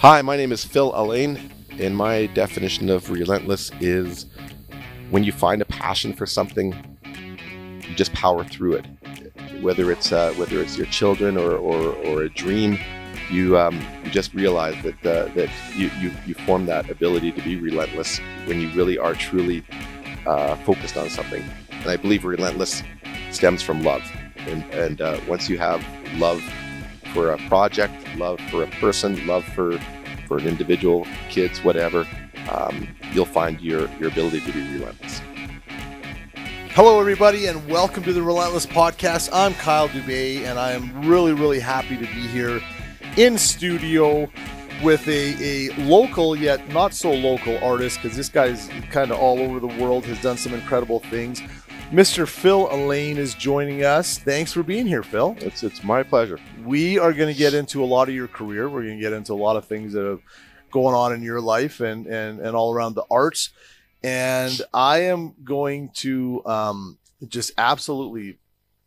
Hi, my name is Phil Alain, and my definition of relentless is when you find a passion for something, you just power through it. Whether it's uh, whether it's your children or, or, or a dream, you um, you just realize that uh, that you, you you form that ability to be relentless when you really are truly uh, focused on something. And I believe relentless stems from love. And, and uh, once you have love for a project, love for a person, love for for an individual, kids, whatever, um, you'll find your your ability to be relentless. Hello, everybody, and welcome to the Relentless Podcast. I'm Kyle Dubé, and I am really, really happy to be here in studio with a, a local yet not so local artist because this guy's kind of all over the world, has done some incredible things. Mr. Phil Alain is joining us. Thanks for being here, Phil. It's it's my pleasure. We are going to get into a lot of your career. We're going to get into a lot of things that are going on in your life and and and all around the arts. And I am going to um, just absolutely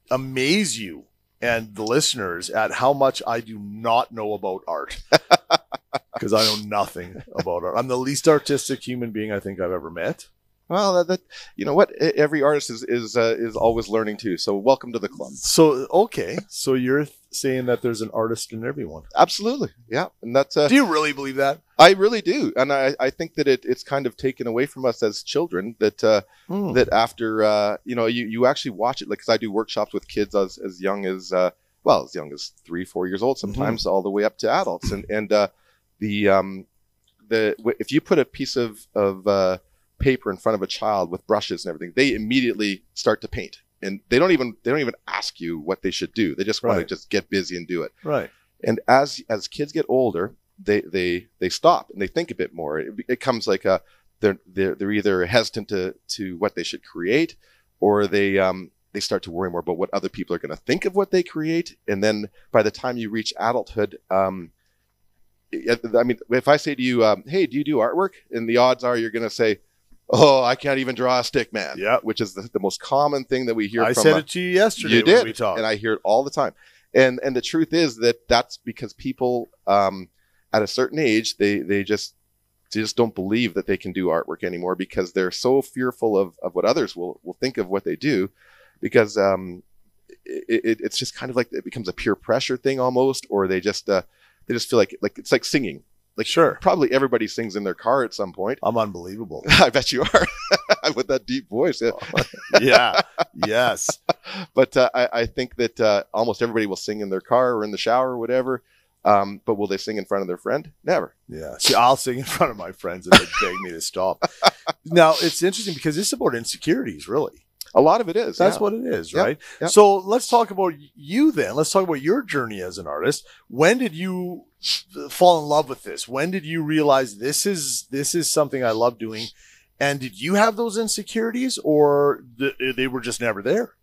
amaze you and the listeners at how much I do not know about art because I know nothing about art. I'm the least artistic human being I think I've ever met. Well, that, that you know what every artist is is uh, is always learning too. So welcome to the club. So okay, so you're saying that there's an artist in everyone. Absolutely, yeah, and that's uh, Do you really believe that? I really do, and I, I think that it, it's kind of taken away from us as children that uh, Hmm. that after uh, you know you, you actually watch it like because I do workshops with kids as, as young as uh, well as young as three four years old sometimes all the way up to adults and and uh, the um, the if you put a piece of of uh, paper in front of a child with brushes and everything they immediately start to paint. And they don't even they don't even ask you what they should do. They just want Right. to just get busy and do it. Right. and as as kids get older they they they stop and they think a bit more. It, it comes like a they're, they're they're either hesitant to to what they should create or they um they start to worry more about what other people are going to think of what they create. And then by the time you reach adulthood um i mean if i say to you um, hey do you do artwork? and the odds are you're going to say oh i can't even draw a stick man Yeah. which is the, the most common thing that we hear I said uh, it to you yesterday. you did, We talked. and I hear it all the time. And and the truth is that that's because people um, at a certain age they they just they just don't believe that they can do artwork anymore because they're so fearful of, of what others will will think of what they do because um, it, it, it's just kind of like it becomes a peer pressure thing almost or they just uh, they just feel like like it's like singing like Sure. probably everybody sings in their car at some point I'm unbelievable. I bet you are with that deep voice yeah. yeah. Yes. but uh, I, I think that uh, almost everybody will sing in their car or in the shower or whatever. Um, but will they sing in front of their friend? Never. Yeah. See, I'll sing in front of my friends and they beg me to stop. Now, it's interesting because it's about insecurities, really. A lot of it is. That's yeah. what it is, right? yeah. So let's talk about you then. Let's talk about your journey as an artist. When did you fall in love with this? When did you realize this is this is something I love doing? And did you have those insecurities, or th- they were just never there?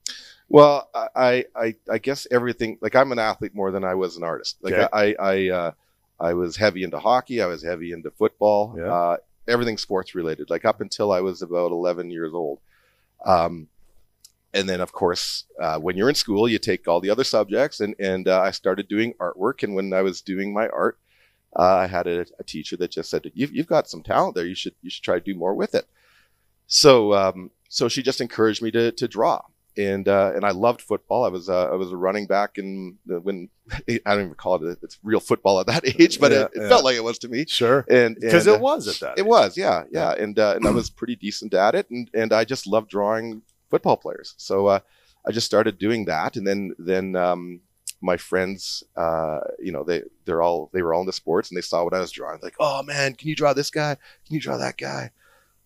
Well, I, I, I guess everything. Like I'm an athlete more than I was an artist. Like Okay. I, I, uh, I was heavy into hockey. I was heavy into football. Yeah. Uh, everything sports related. Like up until I was about 11 years old. Um, and then of course, uh, when you're in school, you take all the other subjects, and and uh, I started doing artwork. And when I was doing my art, uh, I had a, a teacher that just said, "You've you've got some talent there. You should you should try to do more with it." So um, so she just encouraged me to to draw and uh, and I loved football. I was uh, I was a running back in the, when I don't even call it it's real football at that age, but Yeah, it, it yeah. felt like it was to me. Sure, And because it was at that. it was yeah yeah and uh, and I was pretty decent at it and and I just loved drawing football players. So uh, I just started doing that, and then then um, my friends, uh, you know, they they're all they were all into sports, and they saw what I was drawing. Like, oh man, can you draw this guy? Can you draw that guy?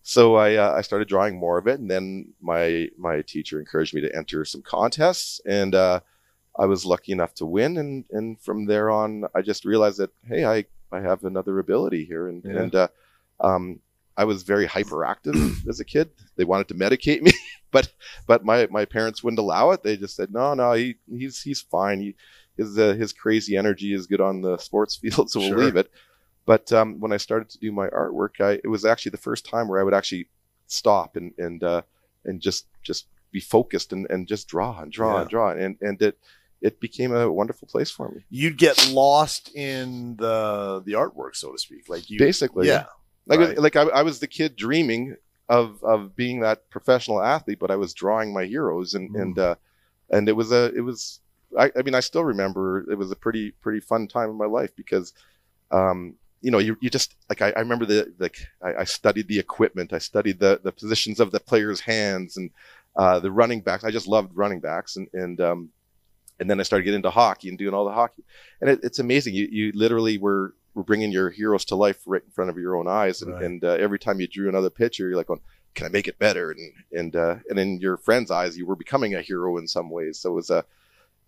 So I uh, I started drawing more of it, and then my my teacher encouraged me to enter some contests, and uh, I was lucky enough to win, and and from there on, I just realized that hey, I I have another ability here, and Yeah. and uh, um, I was very hyperactive as a kid. They wanted to medicate me, but but my my parents wouldn't allow it. They just said no, no, he he's he's fine. He his uh, his crazy energy is good on the sports field, so we'll Sure. leave it. But um, when I started to do my artwork, I, it was actually the first time where I would actually stop and and uh, and just just be focused and, and just draw and draw Yeah. and draw and and it it became a wonderful place for me. You'd get lost in the the artwork, so to speak. Like you, Basically, yeah, Like Right. like I, I was the kid dreaming of of being that professional athlete, but I was drawing my heroes, and Mm. and uh, and it was a it was I, I mean I still remember it was a pretty pretty fun time in my life because um you know you, you just like I, I remember the like I, I studied the equipment I studied the the positions of the players hands and uh, the running backs I just loved running backs and and um and then I started getting into hockey and doing all the hockey and it, it's amazing you you literally were were bringing your heroes to life right in front of your own eyes and, Right. and uh, every time you drew another picture you're like going can I make it better and and uh, and in your friends' eyes you were becoming a hero in some ways so it was a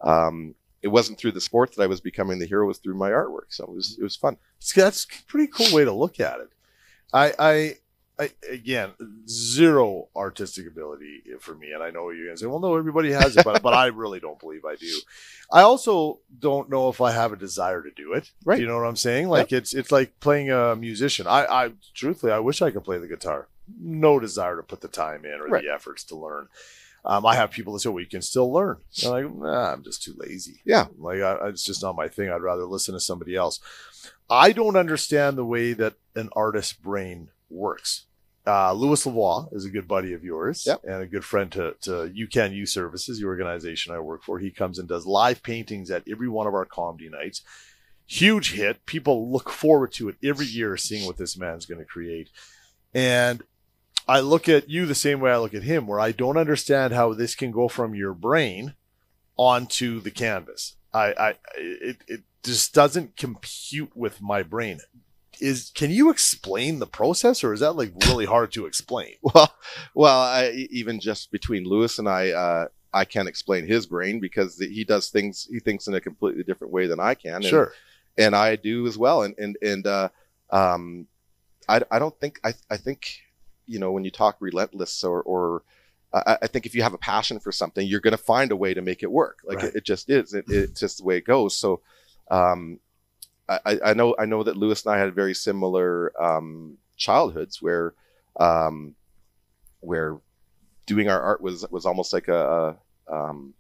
um, it wasn't through the sport that I was becoming the hero; it was through my artwork. So it was it was fun. That's a pretty cool way to look at it. I, I, I again, zero artistic ability for me, and I know you're gonna say, "Well, no, everybody has it," but but I really don't believe I do. I also don't know if I have a desire to do it. Right. You know what I'm saying? Like it's it's like playing a musician. I, I truthfully, I wish I could play the guitar. No desire to put the time in or Right. the efforts to learn. Um, I have people that say, "Well, you can still learn." And I'm like, nah, I'm just too lazy. Yeah. like I- it's just not my thing. I'd rather listen to somebody else. I don't understand the way that an artist's brain works. Uh, Lewis Lavoie is a good buddy of yours Yep. and a good friend to, to UCAN Youth Services, the organization I work for. He comes and does live paintings at every one of our comedy nights. Huge hit. People look forward to it every year, seeing what this man's going to create. And I look at you the same way I look at him, where I don't understand how this can go from your brain onto the canvas. I, I it, it just doesn't compute with my brain. Is can you explain the process, or is that like really hard to explain? Well, well, I, even just between Lewis and I, uh, I can't explain his brain because he does things. He thinks in a completely different way than I can. And, Sure. and I do as well. And and and uh, um, I I don't think I I think you know when you talk relentless or or I, I think if you have a passion for something, you're going to find a way to make it work. Like Right. it, it just is. It, it's just the way it goes. So, um, I, I- know I know that Lewis and I had very similar um, childhoods where um, where doing our art was was almost like a, a um,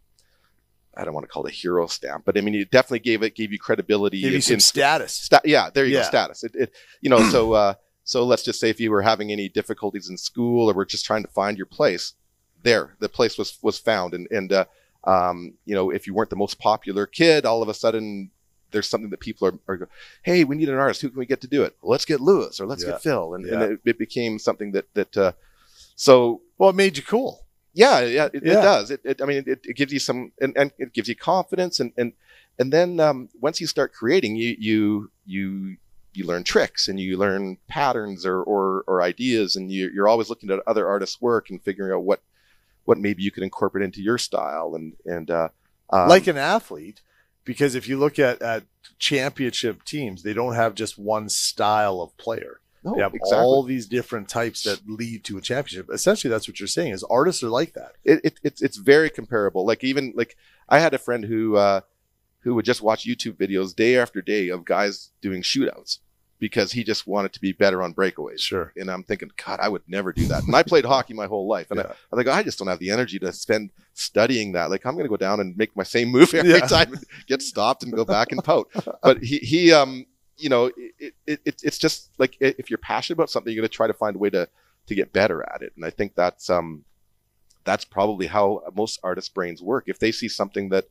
I don't want to call it a hero stamp, but I mean, it definitely gave it gave you credibility. Give you some in- status. sta- yeah, there you Yeah. go, status. It, it you know, so uh, so let's just say if you were having any difficulties in school or were just trying to find your place, there the place was was found, and and uh, um, you know, if you weren't the most popular kid, all of a sudden there's something that people are, are go, hey, we need an artist. Who can we get to do it? Let's get Lewis or let's Yeah. get Phil, and, and it, it became something that that. Uh, so Well, it made you cool. yeah, yeah, it, Yeah. it does. It, it, I mean, it, it gives you some, and, and it gives you confidence, and and and then um, once you start creating, you you you you learn tricks and you learn patterns or or, or ideas, and you, you're always looking at other artists' work and figuring out what what maybe you could incorporate into your style, and and uh, um, like an athlete, because if you look at at championship teams, they don't have just one style of player. no, They have exactly. all these different types that lead to a championship. Essentially, that's what you're saying. Is artists are like that. it, it, it's it's very comparable. Like even like I had a friend who uh, who would just watch YouTube videos day after day of guys doing shootouts because he just wanted to be better on breakaways. Sure. And I'm thinking, God, I would never do that. And I played hockey my whole life, and Yeah. I, I think I just don't have the energy to spend studying that. Like I'm going to go down and make my same move every Yeah. time, and get stopped, and go back and pout. But he he um you know it, it, it it's just like if you're passionate about something, you're going to try to find a way to to get better at it. And I think that's um that's probably how most artists' brains work. If they see something that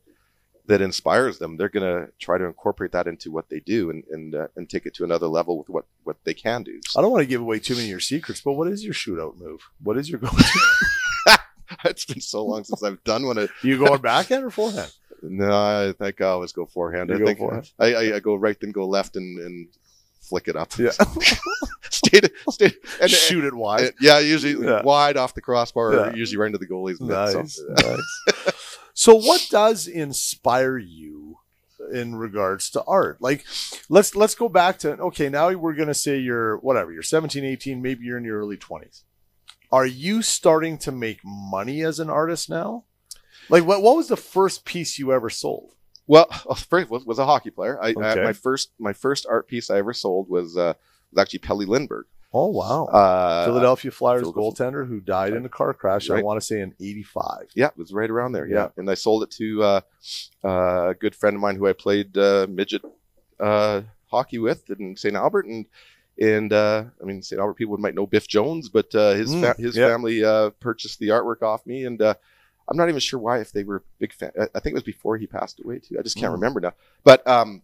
that inspires them, they're going to try to incorporate that into what they do and and uh, and take it to another level with what what they can do. I don't want to give away too many of your secrets, but what is your shootout move? What is your go? to it's been so long since I've done one. Of, you going backhand or forehand? no, I think I always go forehand. You I go think forehand? I, I, I go right then go left and, and flick it up. Yeah. stay to, stay and, Shoot it wide. and- yeah, usually Yeah. wide off the crossbar, Yeah. or usually right into the goalie's mitt. Nice. Nice. So what does inspire you in regards to art? Like let's let's go back to okay, now we're going to say you're whatever, you're 17, 18, maybe you're in your early 20s. Are you starting to make money as an artist now? Like what what was the first piece you ever sold? Well, first was, was a hockey player. I, Okay. I my first my first art piece I ever sold was uh, was actually Pelle Lindbergh. Oh wow. Uh, Philadelphia Flyers Philadelphia- goaltender who died in a car crash. I want to say in '85. Yeah, it was right around there. Yeah, Yeah. and I sold it to uh, uh, a good friend of mine who I played uh, midget uh, hockey with in St. Albert, and and uh, I mean St. Albert people might know Biff Jones, but uh, his Mm, fa- his yeah. family uh, purchased the artwork off me, and uh, I'm not even sure why if they were big fan. I I think it was before he passed away too. I just can't Mm. remember now. But um,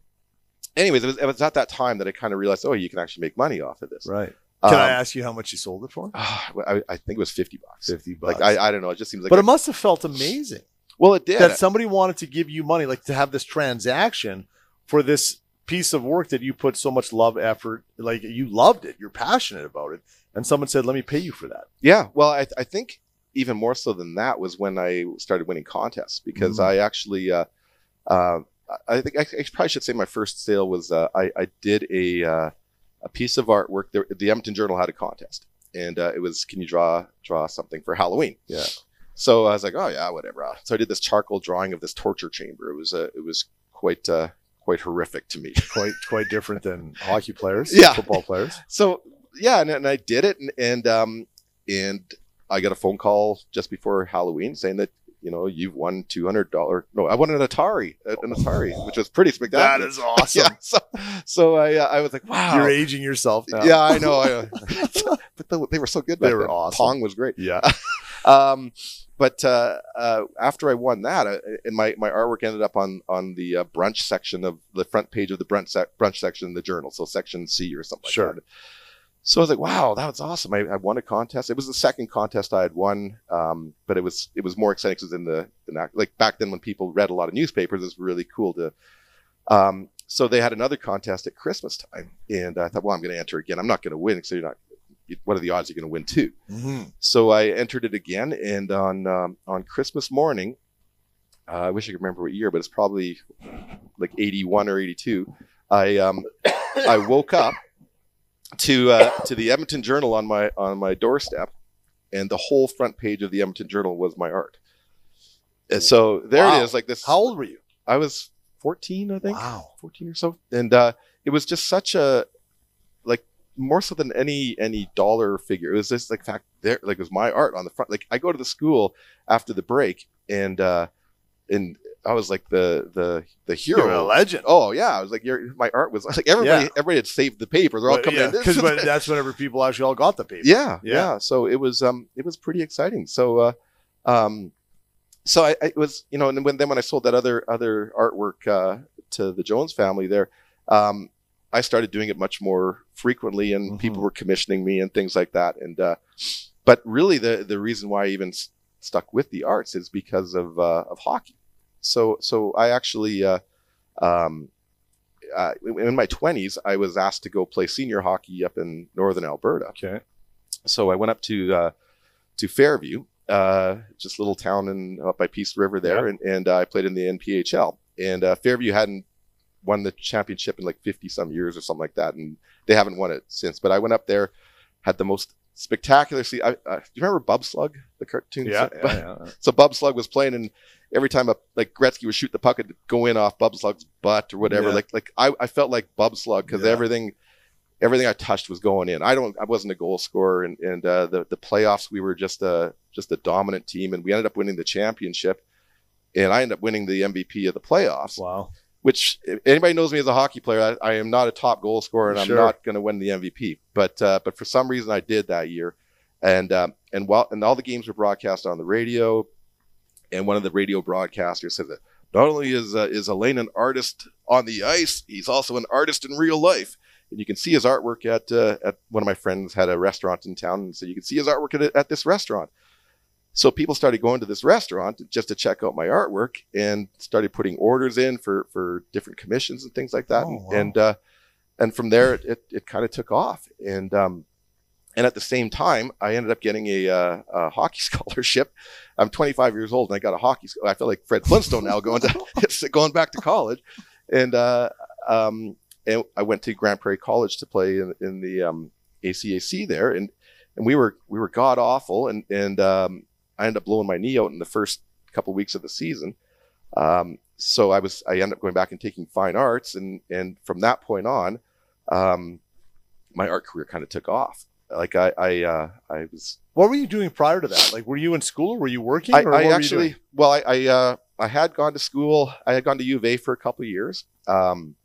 anyways, it was, it was at that time that I kind of realized, oh, you can actually make money off of this. Right. Can I Um, ask you how much you sold it for? I, I think it was fifty bucks. Fifty bucks. Like I, I don't know. It just seems like but it must have felt amazing well, it did. that somebody wanted to give you money, like to have this transaction for this piece of work that you put so much love, effort, like you loved it, you're passionate about it, and someone said, "Let me pay you for that." Yeah, well, I, I think even more so than that was when I started winning contests because Mhm. I actually, uh, uh, I think I, I probably should say my first sale was uh, I, I did a uh, a piece of artwork. The, the Edmonton Journal had a contest, and uh, it was can you draw draw something for Halloween? Yeah. So I was like, oh yeah, whatever. So I did this charcoal drawing of this torture chamber. It was uh, it was quite uh, quite horrific to me. Quite quite different than hockey players, Yeah. football players. so yeah, and, and I did it, and and um, and I got a phone call just before Halloween saying that you know you've won two hundred dollar. No, I won an Atari, an Atari, which was pretty spectacular. That is awesome. yeah. So, so I uh, I was like, wow. You're aging yourself now. Yeah, I know. I, but they, they were so good. They were then. awesome. Pong was great. Yeah. Um, but uh, uh, after I won that, uh, and my, my artwork ended up on on the uh, brunch section of the front page of the brunch sec- brunch section in the journal, so section C or something like Sure. that. So I was like, "Wow, that was awesome! I, I won a contest. It was the second contest I had won, um, but it was it was more exciting because in the, like back then when people read a lot of newspapers, it was really cool to. Um, so they had another contest at Christmas time, and I thought, well, I'm going to enter again. I'm not going to win because you're not. What are the odds you're going to win two? Mhm. So I entered it again, and on um, on Christmas morning, uh, I wish I could remember what year, but it's probably like eighty one or eighty two. I um, I woke up to uh, to the Edmonton Journal on my on my doorstep, and the whole front page of the Edmonton Journal was my art. And so there Wow. it is. Like this. How old were you? I was fourteen, I think. Wow. 14 or so and uh it was just such a like more so than any any dollar figure it was just like fact there like it was my art on the front like i go to the school after the break and uh and i was like the the the hero You're a legend. oh yeah i was like your my art was like everybody Yeah. everybody had saved the paper they're all But, coming yeah, in this 'cause when- that's whenever people actually all got the paper. yeah, Yeah. yeah so it was um it was pretty exciting so uh um so I, I was you know and when then when i sold that other other artwork uh to the jones family there um i started doing it much more frequently and Mhm. people were commissioning me and things like that and uh but really the the reason why i even s- stuck with the arts is because of uh of hockey so so i actually uh um uh, in my 20s, I was asked to go play senior hockey up in northern Alberta Okay. so I went up to uh, to Fairview, uh, just a little town in up by Peace River there, and, and uh, I played in the NPHL. And uh, Fairview hadn't won the championship in like fifty some years or something like that, and they haven't won it since. But I went up there, had the most spectacular. See, I, uh, do you remember Bub Slug, the cartoon? Yeah. yeah, yeah. So Bub Slug was playing, and every time a, like Gretzky would shoot the puck, it'd go in off Bub Slug's butt or whatever. Yeah. Like like I, I felt like Bub Slug because Yeah. everything everything I touched was going in. I don't I wasn't a goal scorer, and and uh, the the playoffs we were just a just a dominant team, and we ended up winning the championship, and I ended up winning the MVP of the playoffs. Wow. Which anybody knows me as a hockey player, I, I am not a top goal scorer, and Sure. I'm not going to win the MVP. But uh, but for some reason I did that year, and um, and while and all the games were broadcast on the radio, and one of the radio broadcasters said that not only is uh, is Alain an artist on the ice, he's also an artist in real life. And you can see his artwork at uh, at one of my friends had a restaurant in town, and so you can see his artwork at, at this restaurant. So people started going to this restaurant just to check out my artwork, and started putting orders in for for different commissions and things like that. Oh, and wow. and, uh, and from there, it it, it kind of took off. And um, and at the same time, I ended up getting a, uh, a hockey scholarship. I'm 25 years old, and I got a hockey. sc- I feel like Fred Flintstone now, going to going back to college, and uh, um, and I went to Grande Prairie College to play in, in the um, ACAC there, and and we were we were god awful, and and um, I ended up blowing my knee out in the first couple weeks of the season. Um, so I was I ended up going back and taking fine arts, and and from that point on, um, my art career kind of took off. like I I uh, I was What were you doing prior to that? Like, were you in school or were you working? I, I actually well I I, uh, I had gone to school. I had gone to U of A for a couple of years, um,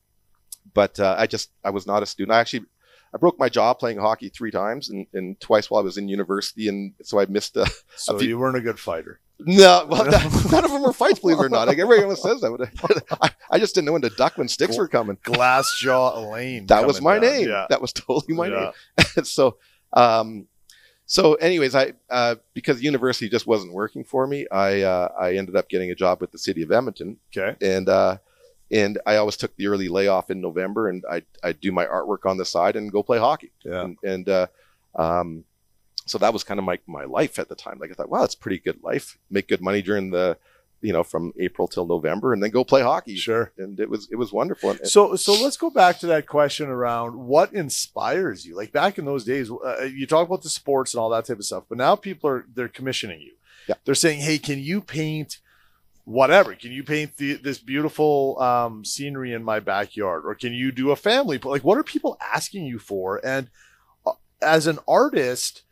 but uh, I just I was not a student. I actually I broke my jaw playing hockey three times and, and twice while I was in university, and so I missed a so few- you weren't a good fighter. no. Well, that, none of them were fights, believe it or not. Like everyone says that. I, I just didn't know when to duck when sticks were coming. Glass jaw Alain. That was my down. name. Yeah. That was totally my Yeah. name. so um so anyways i uh because university just wasn't working for me i uh i ended up getting a job with the city of edmonton Okay. and uh and i always took the early layoff in november and i i'd do my artwork on the side and go play hockey Yeah. and, and uh um so that was kind of my my life at the time like i thought wow it's a pretty good life make good money during the you know from april till november and then go play hockey Sure. and it was it was wonderful and, So, so let's go back to that question around what inspires you. Like back in those days, uh, you talk about the sports and all that type of stuff, but now people are they're commissioning you. Yeah. They're saying, "Hey, can you paint whatever? Can you paint the, this beautiful um, scenery in my backyard, or can you do a family? Like, what are people asking you for? And uh, as an artist,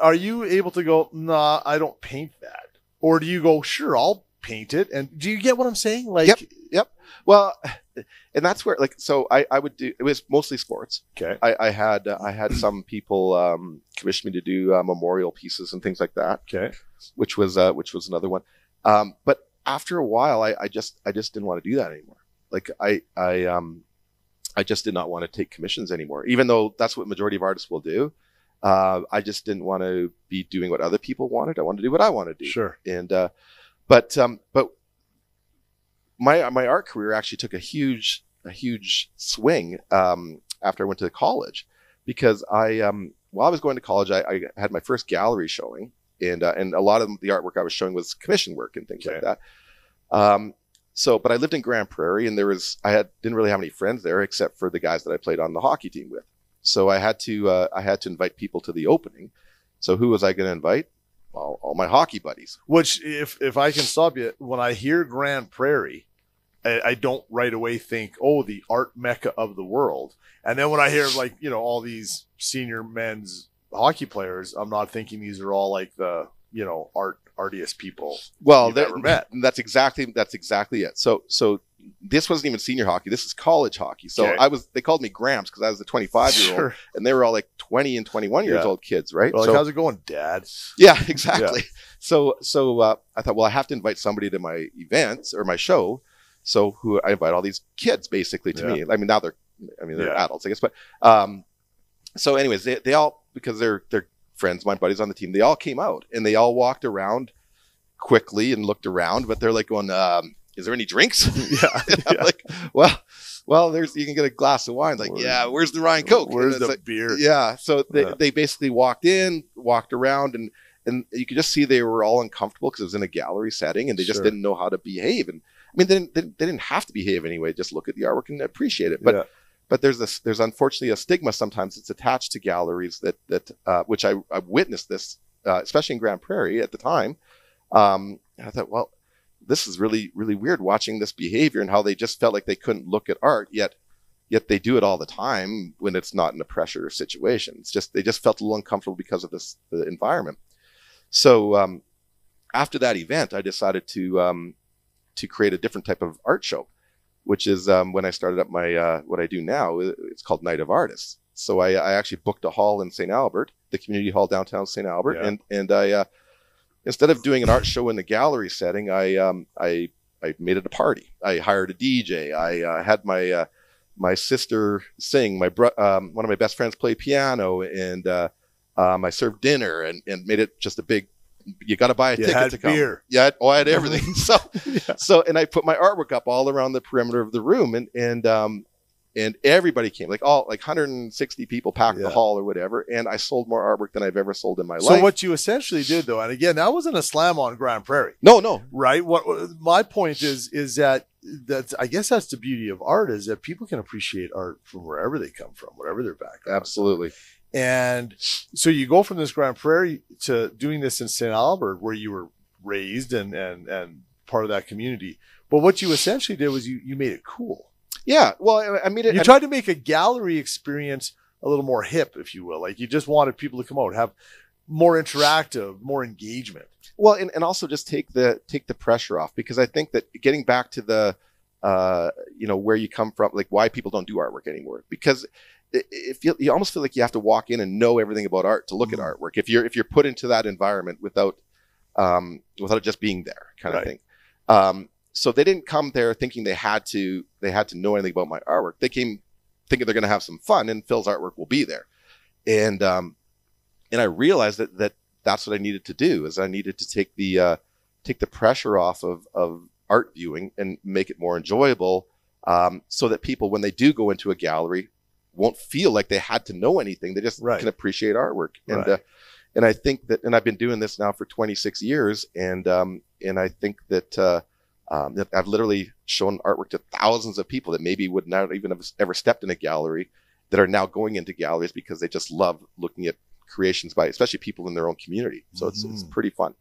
are you able to go, "Nah, I don't paint that," or do you go, "Sure, I'll paint it"? And do you get what I'm saying? Like, Yep. Yep. Well, and that's where like so I I would do it was mostly sports. okay, I I had uh, I had some people um, commission me to do uh, memorial pieces and things like that, okay. which was uh, which was another one. Um, but after a while, I, I just I just didn't want to do that anymore. Like I I um I just did not want to take commissions anymore, even though that's what majority of artists will do. Uh, I just didn't want to be doing what other people wanted. I wanted to do what I wanted to do Sure. and uh, but um, but my my art career actually took a huge a huge swing um, after I went to college because I um, while I was going to college I, I had my first gallery showing and uh, and a lot of the artwork I was showing was commission work and things like that. Um, so, but I lived in Grande Prairie, and there was I had didn't really have any friends there except for the guys that I played on the hockey team with. So I had to uh, I had to invite people to the opening. So who was I going to invite? Well, all my hockey buddies. Which, if if I can stop you, when I hear Grande Prairie, I, I don't right away think, oh, the art mecca of the world. And then when I hear like you know all these senior men's hockey players, I'm not thinking these are all like the you know art artiest people. Well, that- that's exactly that's exactly it. So so this wasn't even senior hockey. This is college hockey. So Okay. I was they called me Gramps because I was a 25 year old, Sure. and they were all like 20 and 21 years Yeah. old kids, right? Well, like, so how's it going, Dad? yeah, exactly. So so uh, I thought, well, I have to invite somebody to my events or my show. So who I invite all these kids basically to me. I mean now they're I mean they're Yeah. adults, I guess, but um, so anyways, they, they all because they're they're friends, my buddies on the team, they all came out and they all walked around quickly and looked around, but they're like going, um, is there any drinks? yeah. Yeah. like, well, well, there's you can get a glass of wine. Like, Where's- yeah, where's the Ryan Coke? Where's the like, beer? yeah. So they, Yeah. they basically walked in, walked around, and and you could just see they were all uncomfortable because it was in a gallery setting, and they just Sure. didn't know how to behave. And I mean, they didn't, they didn't they didn't have to behave anyway. Just look at the artwork and appreciate it. But Yeah. But there's this there's unfortunately a stigma sometimes that's attached to galleries that that uh, which I I witnessed this uh, especially in Grande Prairie at the time. Um, I thought, well, this is really really weird watching this behavior and how they just felt like they couldn't look at art yet yet they do it all the time when it's not in a pressure situation. It's just they just felt a little uncomfortable because of this the environment. So um, after that event, I decided to um, to create a different type of art show, which is um, when I started up my uh, what I do now. It's called Night of Artists. So I, I actually booked a hall in St. Albert, the community hall downtown St. Albert, Yeah. and and I uh, instead of doing an art show in the gallery setting, I um, I I made it a party. I hired a DJ. I uh, had my uh, my sister sing. My bro- um, one of my best friends play piano, and uh, um, I served dinner and, and made it just a big. You got to buy a You ticket had to come. beer. Yeah, I- oh, I had everything. so Yeah. so and I put my artwork up all around the perimeter of the room, and and um and everybody came, like all like 160 people packed Yeah. the hall or whatever, and I sold more artwork than I've ever sold in my So life. So what you essentially did, though, and again, that wasn't a slam on Grande Prairie. no, no, right what my point is is that that's i guess that's the beauty of art is that people can appreciate art from wherever they come from whatever their background absolutely. And so you go from this grande prairie to doing this in st albert where you were raised and and and part of that community but what you essentially did was you you made it cool Yeah. Well, I- I mean, it, you and- tried to make a gallery experience a little more hip, if you will. Like you just wanted people to come out, have more interactive, more engagement. Well, and, and also just take the take the pressure off because I think that getting back to the uh, you know where you come from, like why people don't do artwork anymore, because if you, you almost feel like you have to walk in and know everything about art to look mm. at artwork. If you're if you're put into that environment without um, without it just being there, kind right. of thing. Um, so they didn't come there thinking they had to they had to know anything about my artwork. They came thinking they're going to have some fun, and Phil's artwork will be there. And um, and I realized that that that's what I needed to do is I needed to take the uh, take the pressure off of of art viewing and make it more enjoyable, um, so that people when they do go into a gallery won't feel like they had to know anything. They just right. can appreciate artwork. And right. uh, and I think that, and I've been doing this now for 26 years, and um, and I think that, uh, um, that I've literally shown artwork to thousands of people that maybe would not even have ever stepped in a gallery, that are now going into galleries because they just love looking at creations by, especially people in their own community. So mm-hmm. it's it's pretty fun.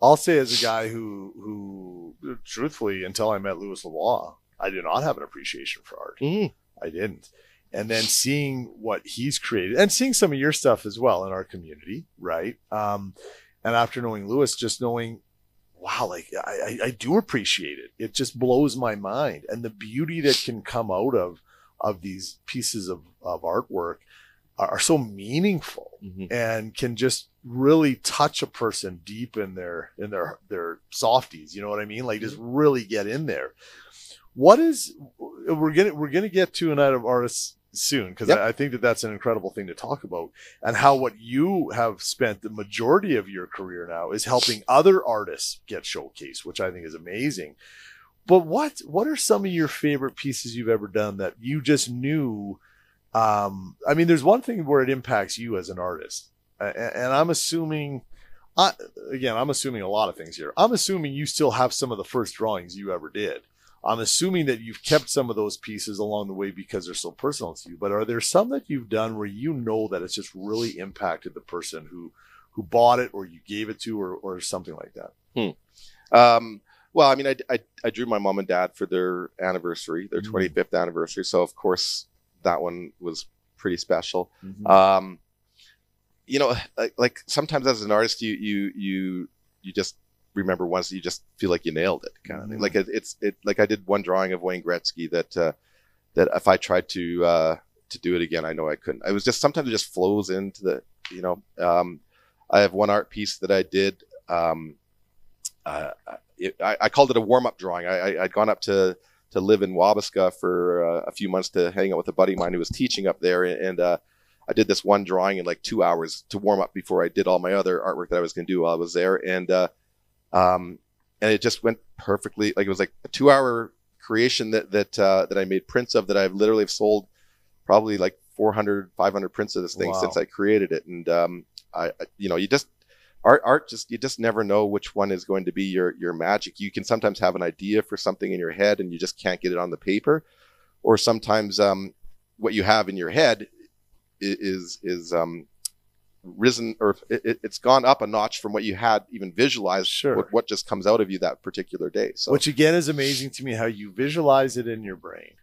I'll say as a guy who who truthfully until I met Lewis Lavoie, I did not have an appreciation for art. Mm. I didn't and then seeing what he's created and seeing some of your stuff as well in our community, right? Um, and after knowing Lewis, just knowing, wow, like I, I do appreciate it. It just blows my mind, and the beauty that can come out of of these pieces of, of artwork are, are so meaningful mm-hmm. and can just really touch a person deep in their in their their softies. You know what I mean? Like just really get in there. What is we're gonna we're gonna get to an of artists soon because yep. I, I, think that that's an incredible thing to talk about. And how what you have spent the majority of your career now is helping other artists get showcased which i think is amazing. But what what are some of your favorite pieces you've ever done that you just knew um, i mean there's one thing where it impacts you as an artist and, and i'm assuming I, again i'm assuming a lot of things here. I'm assuming you still have some of the first drawings you ever did I'm assuming that you've kept some of those pieces along the way because they're so personal to you. But are there some that you've done where you know that it's just really impacted the person who who bought it or you gave it to or or something like that? Hmm. Um, well, I mean, I, I, I drew my mom and dad for their anniversary, their mm-hmm. 25th anniversary. So of course that one was pretty special. Mm-hmm. Um, you know, like, like sometimes as an artist, you you you you just remember once you just feel like you nailed it kind of thing. Like it, it's it like I did one drawing of Wayne Gretzky that uh, that if I tried to uh, to do it again, I know I couldn't. It was just sometimes it just flows into the you know. Um, I have one art piece that I did. Um, uh, it, I, I, called it a warm up drawing. I, I, would gone up to to live in Wabasca for uh, a few months to hang out with a buddy of mine who was teaching up there, and, and uh, I did this one drawing in like two hours to warm up before I did all my other artwork that I was going to do while I was there, and uh, um, and it just went perfectly. Like it was like a two hour creation that that uh, that I made prints of that I've literally sold probably like 400, 500 prints of this thing wow. since I created it. And um, I, you know, you just art art just you just never know which one is going to be your your magic. You can sometimes have an idea for something in your head and you just can't get it on the paper, or sometimes um, what you have in your head is is um, risen or it, has gone up a notch from what you had even visualized sure. what, what just comes out of you that particular day so which again is amazing to me how you visualize it in your brain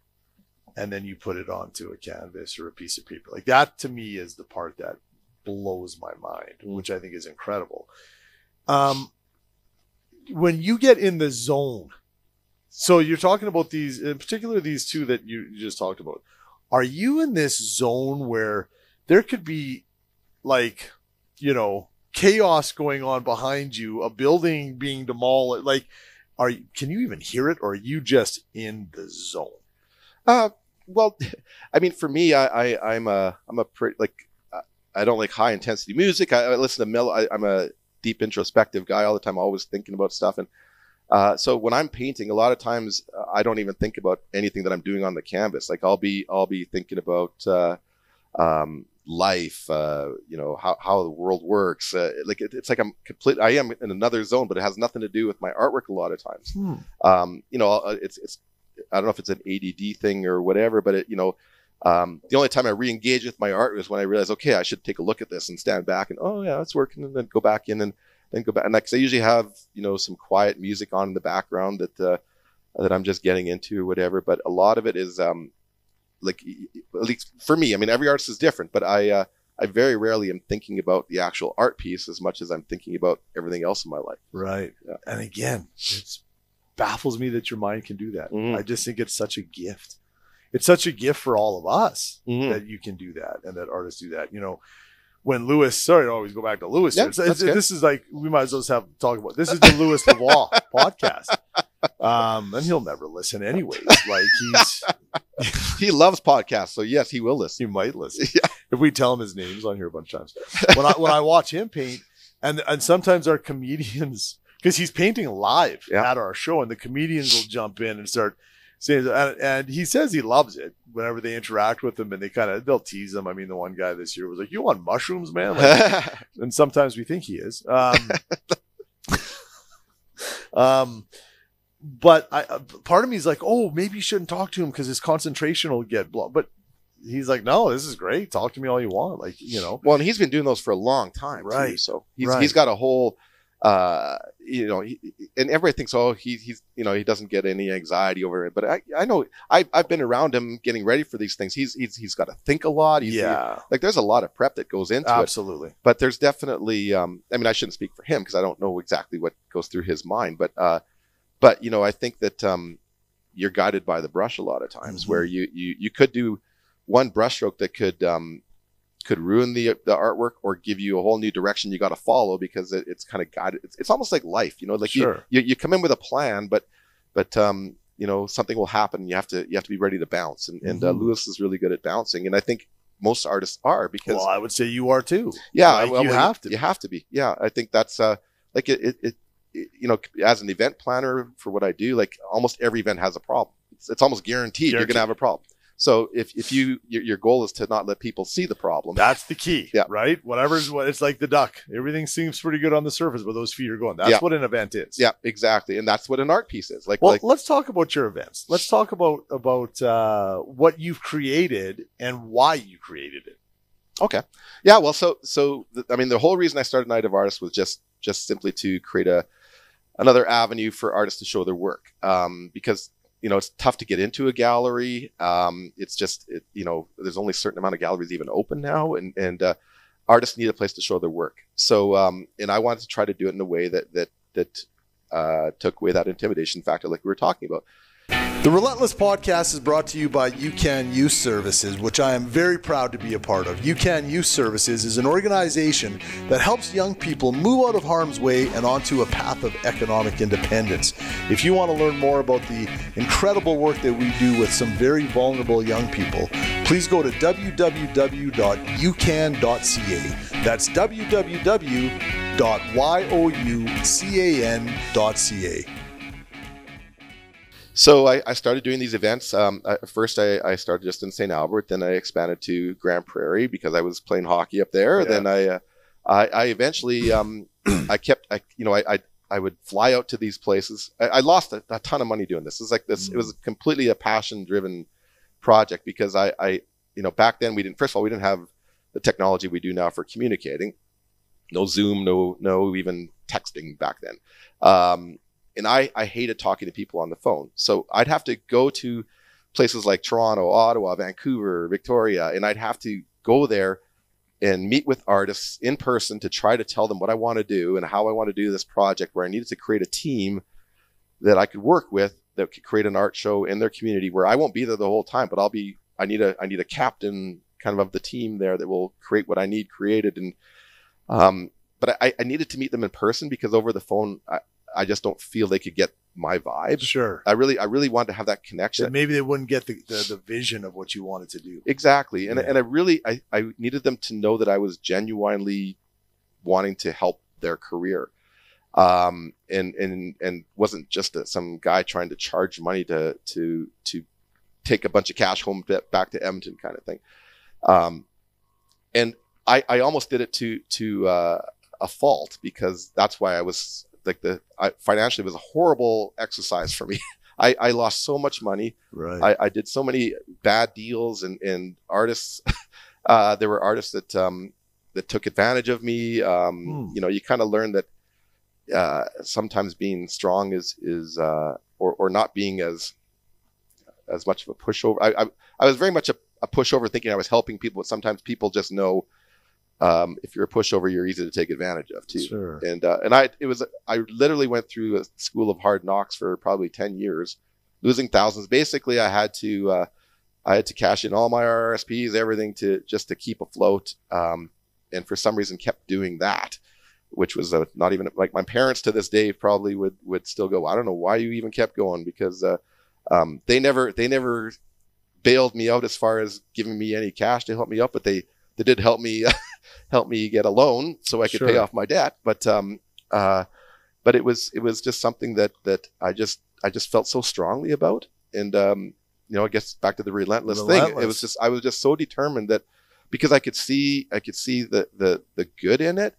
and then you put it onto a canvas or a piece of paper like that to me is the part that blows my mind mm. which i think is incredible um when you get in the zone so you're talking about these in particular these two that you just talked about are you in this zone where there could be like, you know, chaos going on behind you, a building being demolished. Like, are you, can you even hear it, or are you just in the zone? Uh, well, I mean, for me, I, I I'm a I'm a pretty like I don't like high intensity music. I, I listen to mellow. I, am a deep introspective guy all the time, always thinking about stuff. And uh, so when I'm painting, a lot of times uh, I don't even think about anything that I'm doing on the canvas. Like I'll be I'll be thinking about uh, um, life, uh, you know, how, how the world works. Uh, like it, it's like I'm complete. I am in another zone, but it has nothing to do with my artwork a lot of times. Hmm. Um, you know, uh, it's it's I don't know if it's an ADD thing or whatever, but it you know. Um, the only time I re-engage with my art was when I realized, okay, I should take a look at this and stand back and, oh yeah, it's working, and then go back in and then go back. And like, I usually have, you know, some quiet music on in the background that uh, that I'm just getting into or whatever. But a lot of it is um, like at least for me. I mean, every artist is different, but I uh, I very rarely am thinking about the actual art piece as much as I'm thinking about everything else in my life. Right. Yeah. And again, it baffles me that your mind can do that. Mhm. I just think it's such a gift. It's such a gift for all of us Mhm. that you can do that and that artists do that. You know, when Lewis, sorry to always go back to Lewis. Yeah, here. It's- it's- this is like we might as well just have talk about this is the Lewis Lavoie podcast. Um, and he'll never listen anyways. Like he's He loves podcasts, so yes, he will listen. he might listen. Yeah. If we tell him his name's on here a bunch of times. When I when I watch him paint, and and sometimes our comedians because he's painting live Yeah. at our show, and the comedians will jump in and start saying, and, and he says he loves it whenever they interact with him, and they kind of they'll tease him. I mean, the one guy this year was like, "You on mushrooms, man?" Like, and sometimes we think he is. Um, um, but I, uh, part of me is like, oh, maybe you shouldn't talk to him because his concentration will get blown. But he's like, no, this is great. Talk to me all you want. Like, you know, well, and he's been doing those for a long time, too, Right. so he's Right. he's got a whole, uh, you know, he, and everybody thinks, oh, he, he's you know he doesn't get any anxiety over it, but I I know I I've been around him getting ready for these things. He's he's he's got to think a lot. He's, yeah, like there's a lot of prep that goes into it. absolutely. but there's definitely um, i mean i shouldn't speak for him because i don't know exactly what goes through his mind but uh, but you know i think that um, you're guided by the brush a lot of times Mhm. where you, you you could do one brushstroke that could um, could ruin the the artwork or give you a whole new direction you got to follow because it, it's kind of guided it's, it's almost like life you know like Sure. you, you you come in with a plan but but um you know something will happen you have to you have to be ready to bounce and, and uh, Mhm. lewis is really good at bouncing and i think most artists are because Well, I would say you are too. yeah, Like, well, you well, have to You have to be. Yeah, I think that's uh like it, it, it- you know as an event planner for what I do, like almost every event has a problem. It's, it's almost guaranteed, you're gonna have a problem. So if if you your, your goal is to not let people see the problem, That's the key, Yeah. right? Whatever's what it's like the duck. Everything seems pretty good on the surface, but those feet are going. That's Yeah. what an event is. yeah, exactly, and that's what an art piece is. Like Well, like let's talk about your events. Let's talk about about uh, what you've created and why you created it. Okay, yeah, well, so so th- I mean, the whole reason I started Night of Artists was just just simply to create a another avenue for artists to show their work um, because you know it's tough to get into a gallery. Um, it's just it, you know there's only a certain amount of galleries even open now and and uh, artists need a place to show their work. So um, and i wanted to try to do it in a way that that that uh, took away that intimidation factor like we were talking about The Relentless podcast is brought to you by UCAN Youth Services, which I am very proud to be a part of. UCAN Youth Services is an organization that helps young people move out of harm's way and onto a path of economic independence. If you want to learn more about the incredible work that we do with some very vulnerable young people, please go to www.ucan.ca. That's www.ucan.ca. So I, I started doing these events. Um, I, first, I, I started just in St. Albert. Then I expanded to Grande Prairie because I was playing hockey up there. Yeah. Then I, uh, I, I eventually, um, I kept, I, you know, I, I, I would fly out to these places. I, I lost a, a ton of money doing this. It was like this. It was completely a passion-driven project because I, I, you know, back then we didn't. First of all, we didn't have the technology we do now for communicating. No Zoom, no, no even texting back then. Um, and I, I hated talking to people on the phone. So I'd have to go to places like Toronto, Ottawa, Vancouver, Victoria, and I'd have to go there and meet with artists in person to try to tell them what I want to do and how I want to do this project where I needed to create a team that I could work with that could create an art show in their community where I won't be there the whole time, but I'll be I need a I need a captain kind of of the team there that will create what I need created and um but I, I needed to meet them in person because over the phone I, I just don't feel they could get my vibe. Sure. I really I really wanted to have that connection. That maybe they wouldn't get the, the, the vision of what you wanted to do. Exactly. And, Yeah. and I really, I, I needed them to know that I was genuinely wanting to help their career. Um, and, and, and wasn't just a, some guy trying to charge money to, to, to take a bunch of cash home ba- back to Edmonton kind of thing. Um, and I, I almost did it to, to, uh, a fault because that's why I was like the, I, financially it was a horrible exercise for me. I, I lost so much money. Right. I, I did so many bad deals and, and artists. Uh, there were artists that um, that took advantage of me. Um, Hmm. You know, you kind of learn that uh, sometimes being strong is is uh, or or not being as as much of a pushover. I I, I was very much a, a pushover, thinking I was helping people, but sometimes people just know um, if you're a pushover, you're easy to take advantage of too. Sure. And uh, and I it was I literally went through a school of hard knocks for probably ten years, losing thousands. Basically, I had to uh, I had to cash in all my RSPs, everything to just to keep afloat. Um, and for some reason, kept doing that, which was uh, not even like my parents to this day probably would would still go. I don't know why you even kept going because uh, um, they never they never bailed me out as far as giving me any cash to help me out, but they they did help me help me get a loan so I could pay off my debt. But um, uh, but it was it was just something that that I just I just felt so strongly about, and um, you know I guess back to the relentless, thing. It was just I was just so determined that because I could see I could see the the the good in it.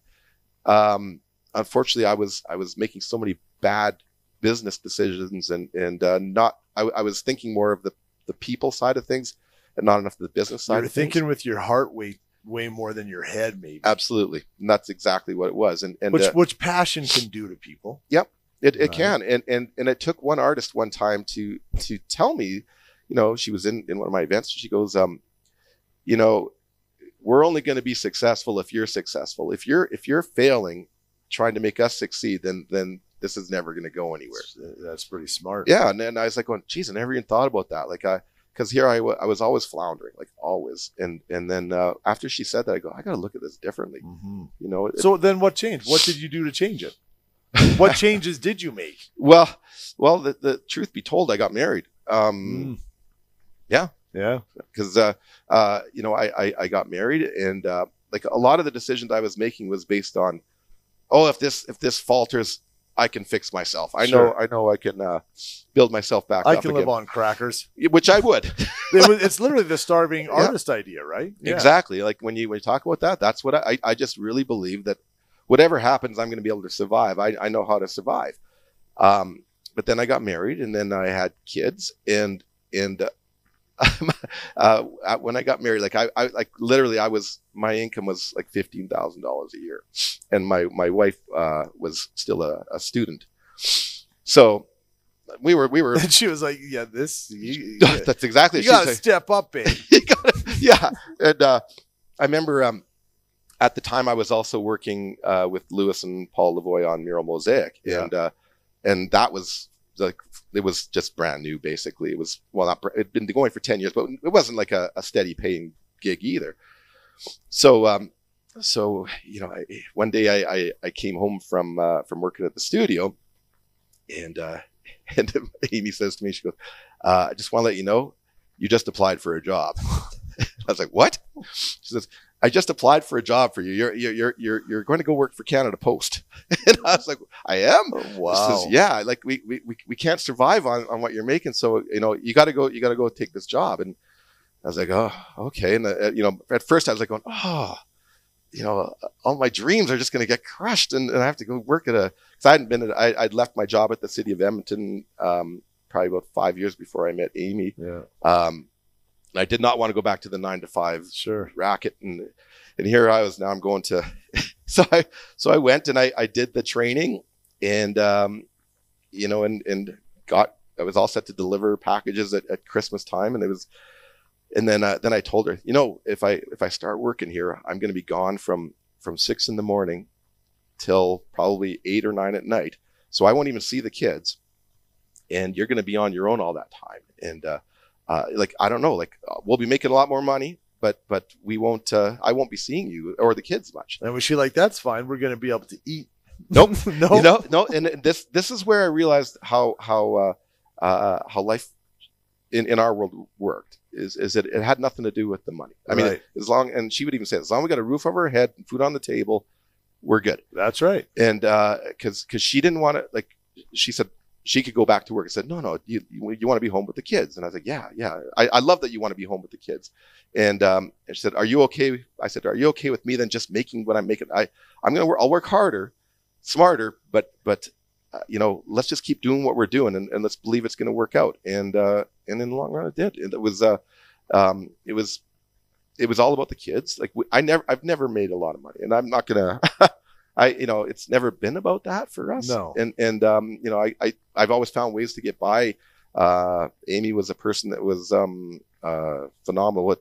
Um, unfortunately, I was I was making so many bad business decisions and and uh, not I, I was thinking more of the the people side of things and not enough of the business side You're of things. thinking with your heart way way more than your head, maybe. Absolutely, and that's exactly what it was. And and which uh, which passion can do to people. Yep. It, it Right. can and and and it took one artist one time to to tell me, you know, she was in in one of my events. She goes, um, you know, we're only going to be successful if you're successful. If you're if you're failing, trying to make us succeed, then then this is never going to go anywhere. That's pretty smart. Yeah, and then I was like, going, geez, I never even thought about that. Like I, because here I was always floundering, like always. And and then uh, after she said that, I go, I got to look at this differently. Mhm. You know, it- So then, what changed? What did you do to change it? What changes did you make? well, well, the, the truth be told, I got married. Um, yeah. yeah. because uh, uh, you know I, I I got married and uh, like a lot of the decisions I was making was based on oh if this if this falters I can fix myself I know I know I can uh, build myself back I up can again live on crackers. which I would It was, it's literally the starving Yeah. artist idea, right? Yeah. exactly like when you when you talk about that that's what I I just really believe that whatever happens I'm going to be able to survive I I know how to survive um but then I got married and then I had kids and and uh, when I got married, like I, I like literally, I was my income was like fifteen thousand dollars a year, and my my wife uh, was still a, a student. So we were we were. And she was like, "Yeah, this you, that's exactly. you gotta step up, babe." Gotta- yeah, and uh, I remember um, at the time I was also working uh, with Lewis and Paul Lavoie on Mural Mosaic, Yeah. and uh, and that was like it was just brand new. Basically, it was well, not it'd been going for ten years, but it wasn't like a, a steady paying gig either. So um, so you know, I, one day I, I I came home from uh, from working at the studio, and uh, and Amy says to me, she goes, uh, "I just want to let you know, you just applied for a job." I was like, "What?" She says, "I just applied for a job for you. You're you're you're you're, you're going to go work for Canada Post." and I was like, "I am." She Wow. says, "Yeah, like we, we we we can't survive on on what you're making, so you know you got to go you got to go take this job." And I was like, "Oh, okay." And uh, you know, at first I was like, "Going, oh." You know, all my dreams are just going to get crushed, and, and I have to go work at a. Because I hadn't been, at, I, I'd left my job at the city of Edmonton um, probably about five years before I met Amy. yeah, Um, I did not want to go back to the nine to five sure. racket. And and here I was now I'm going to so I so I went and I, I did the training and um you know and and got I was all set to deliver packages at, at Christmas time. And it was and then uh, then I told her you know if I if I start working here I'm going to be gone from from six in the morning till probably eight or nine at night. So I won't even see the kids. And you're going to be on your own all that time. And uh uh, like I don't know, like uh, we'll be making a lot more money, but but we won't. Uh, I won't be seeing you or the kids much. And was she like, "That's fine. We're gonna be able to eat." Nope. no. You know, no. And this this is where I realized how how uh, uh, how life in, in our world worked. Is is that it had nothing to do with the money. I mean, Right. as long and she would even say, as long as we got a roof over our head, and food on the table, we're good. That's right. And because because she didn't want to like she said she could go back to work. I said, no, no, you, you, want to be home with the kids. And I was like, yeah, yeah. I, I love that you want to be home with the kids. And, um, and she said, are you okay? I said, are you okay with me then just making what I'm making? I, I'm going to work, I'll work harder, smarter, but, but, uh, you know, let's just keep doing what we're doing and, and let's believe it's going to work out. And, uh, and in the long run it did. And it was, uh, um, it was, it was all about the kids. Like we, I never, I've never made a lot of money and I'm not going to, I, you know, it's never been about that for us. No. And, and, um, you know, I, I, I've always found ways to get by. Uh, Amy was a person that was um, uh, phenomenal at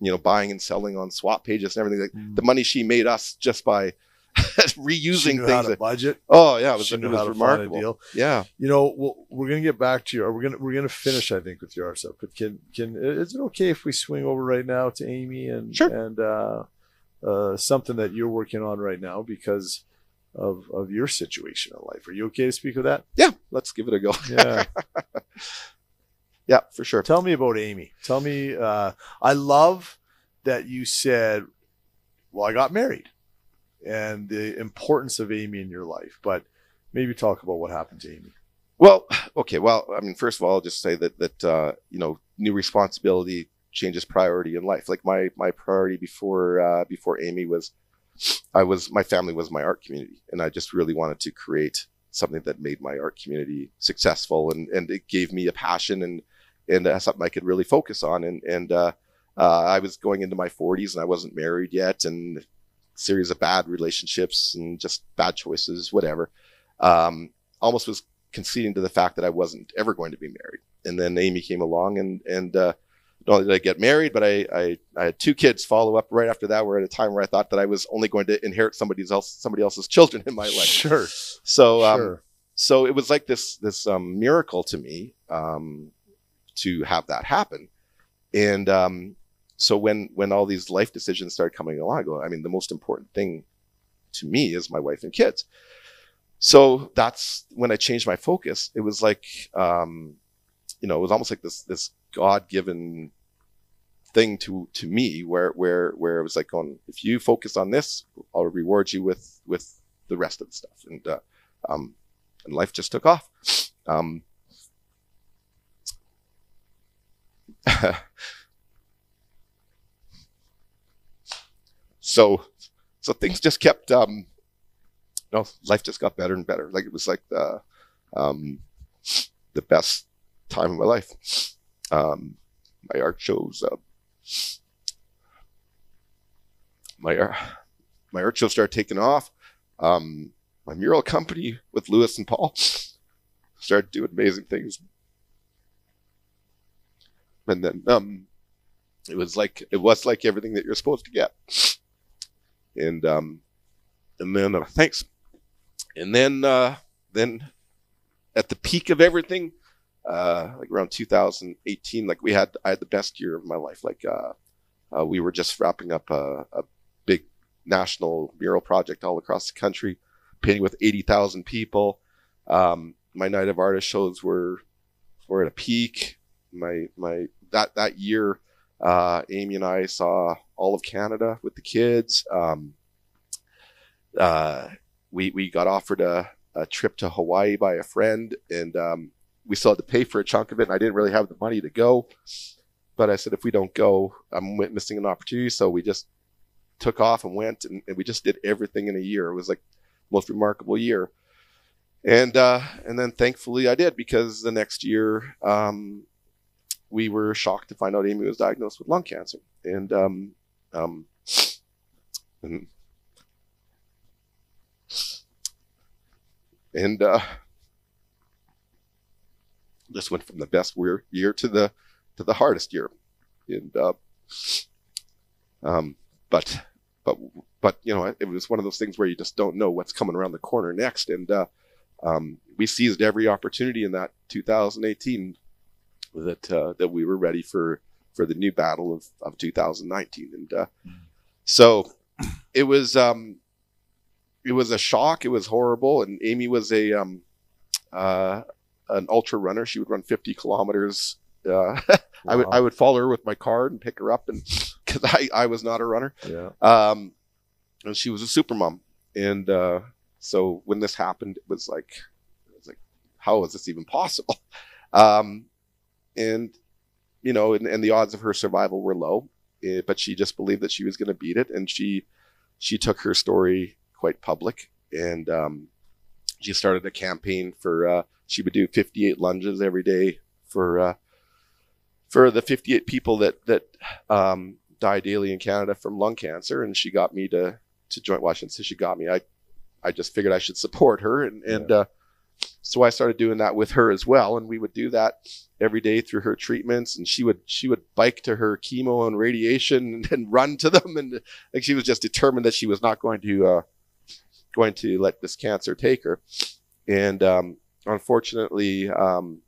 you know buying and selling on swap pages and everything. Like the money she made us just by reusing things. to That, budget. oh yeah, it was, it was how to find a remarkable. deal. Yeah. You know, we'll, we're gonna get back to you. We're gonna we're gonna finish, I think, with your stuff. But can can is it okay if we swing over right now to Amy and Sure. and uh, uh, something that you're working on right now because of of your situation in life? Are you okay to speak of that? Yeah, let's give it a go. Yeah. Yeah, for sure. Tell me about Amy. Tell me. Uh, I love that you said, "Well, I got married," and the importance of Amy in your life. But maybe talk about what happened to Amy. Well, okay. Well, I mean, first of all, I'll just say that that uh, you know, new responsibility changes priority in life. Like my my priority before uh, before Amy was, I was my family was my art community, and I just really wanted to create something that made my art community successful, and and it gave me a passion and and uh, something I could really focus on. And and uh, uh, I was going into my 40s, and I wasn't married yet, and series of bad relationships and just bad choices, whatever. Um, almost was conceding to the fact that I wasn't ever going to be married. And then Amy came along and, and, uh, not only did I get married, but I, I, I had two kids follow up right after that. We're at a time where I thought that I was only going to inherit somebody's else, somebody else's children in my life. Sure. So, um, sure. so it was like this, this, um, miracle to me, um, to have that happen. And, um, so when, when all these life decisions started coming along, I go, I mean, the most important thing to me is my wife and kids so that's when I changed my focus. It was like, um, you know, it was almost like this this God given thing to to me, where where where it was like, on if you focus on this, I'll reward you with with the rest of the stuff, and uh, um, and life just took off. Um, so so things just kept um, no, life just got better and better. Like it was like the um, the best time of my life. Um, my art shows, my art, my art shows started taking off. Um, my mural company with Lewis and Paul started doing amazing things. And then um, it was like it was like everything that you're supposed to get. And um, and then uh, thanks and then uh, then at the peak of everything, uh, like around 2018, like we had I had the best year of my life. Like uh, uh, we were just wrapping up a, a big national mural project all across the country, painting with 80,000 people. Um, my night of artist shows were were at a peak. My my that that year, uh, Amy and I saw all of Canada with the kids. Um, uh, we we got offered a, a trip to Hawaii by a friend, and um, we still had to pay for a chunk of it. And I didn't really have the money to go, but I said if we don't go, I'm missing an opportunity. So we just took off and went, and, and we just did everything in a year. It was like most remarkable year. And uh, and then thankfully I did because the next year um, we were shocked to find out Amy was diagnosed with lung cancer, and um, um, and and uh, this went from the best year, year to the to the hardest year, and uh, um, but but but you know it was one of those things where you just don't know what's coming around the corner next, and uh, um, we seized every opportunity in that 2018 that uh, that we were ready for for the new battle of, of 2019, and uh, so it was um, it was a shock. It was horrible. And Amy was a um, uh, an ultra runner. She would run 50 kilometers. Uh, I would I would follow her with my car and pick her up, and because I I was not a runner. Yeah. Um, and she was a super mom. And uh, so when this happened, it was like it was like how is this even possible? Um, and you know, and, and the odds of her survival were low. eh, but she just believed that she was going to beat it, and she she took her story quite public, and um, she started a campaign for. Uh, she would do 58 lunges every day for uh, for the 58 people that that um, die daily in Canada from lung cancer, and she got me to to join Washington. So she got me. I I just figured I should support her, and and uh, so I started doing that with her as well, and we would do that every day through her treatments. And she would she would bike to her chemo and radiation and, and run to them, and like she was just determined that she was not going to uh, going to let this cancer take her. And um, unfortunately, um,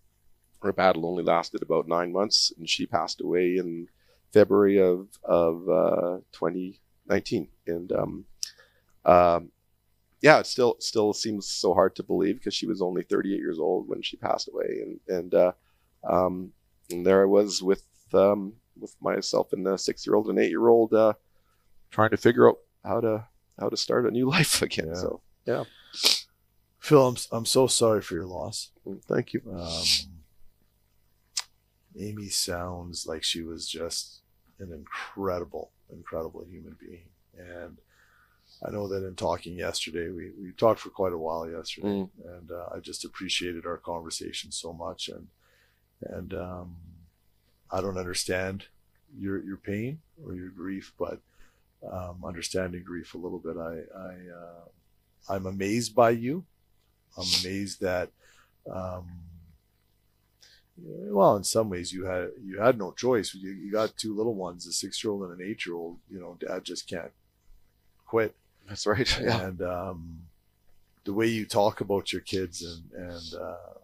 her battle only lasted about nine months, and she passed away in February of of uh, 2019. And um, um, yeah, it still still seems so hard to believe because she was only 38 years old when she passed away, and and uh, um, and there I was with um, with myself and a six year old and eight year old uh, trying to figure out how to how to start a new life again. Yeah. So yeah, Phil, I'm, I'm so sorry for your loss. thank you. Um, Amy sounds like she was just an incredible, incredible human being. And I know that in talking yesterday, we, we talked for quite a while yesterday, Mm. and uh, I just appreciated our conversation so much. And and um, I don't understand your your pain or your grief, but um, understanding grief a little bit, I I uh, I'm amazed by you. I'm amazed that. Um, well, in some ways, you had you had no choice. You, you got two little ones, a six year old and an eight year old. You know, dad just can't quit. That's right. Yeah. And um, the way you talk about your kids and and uh,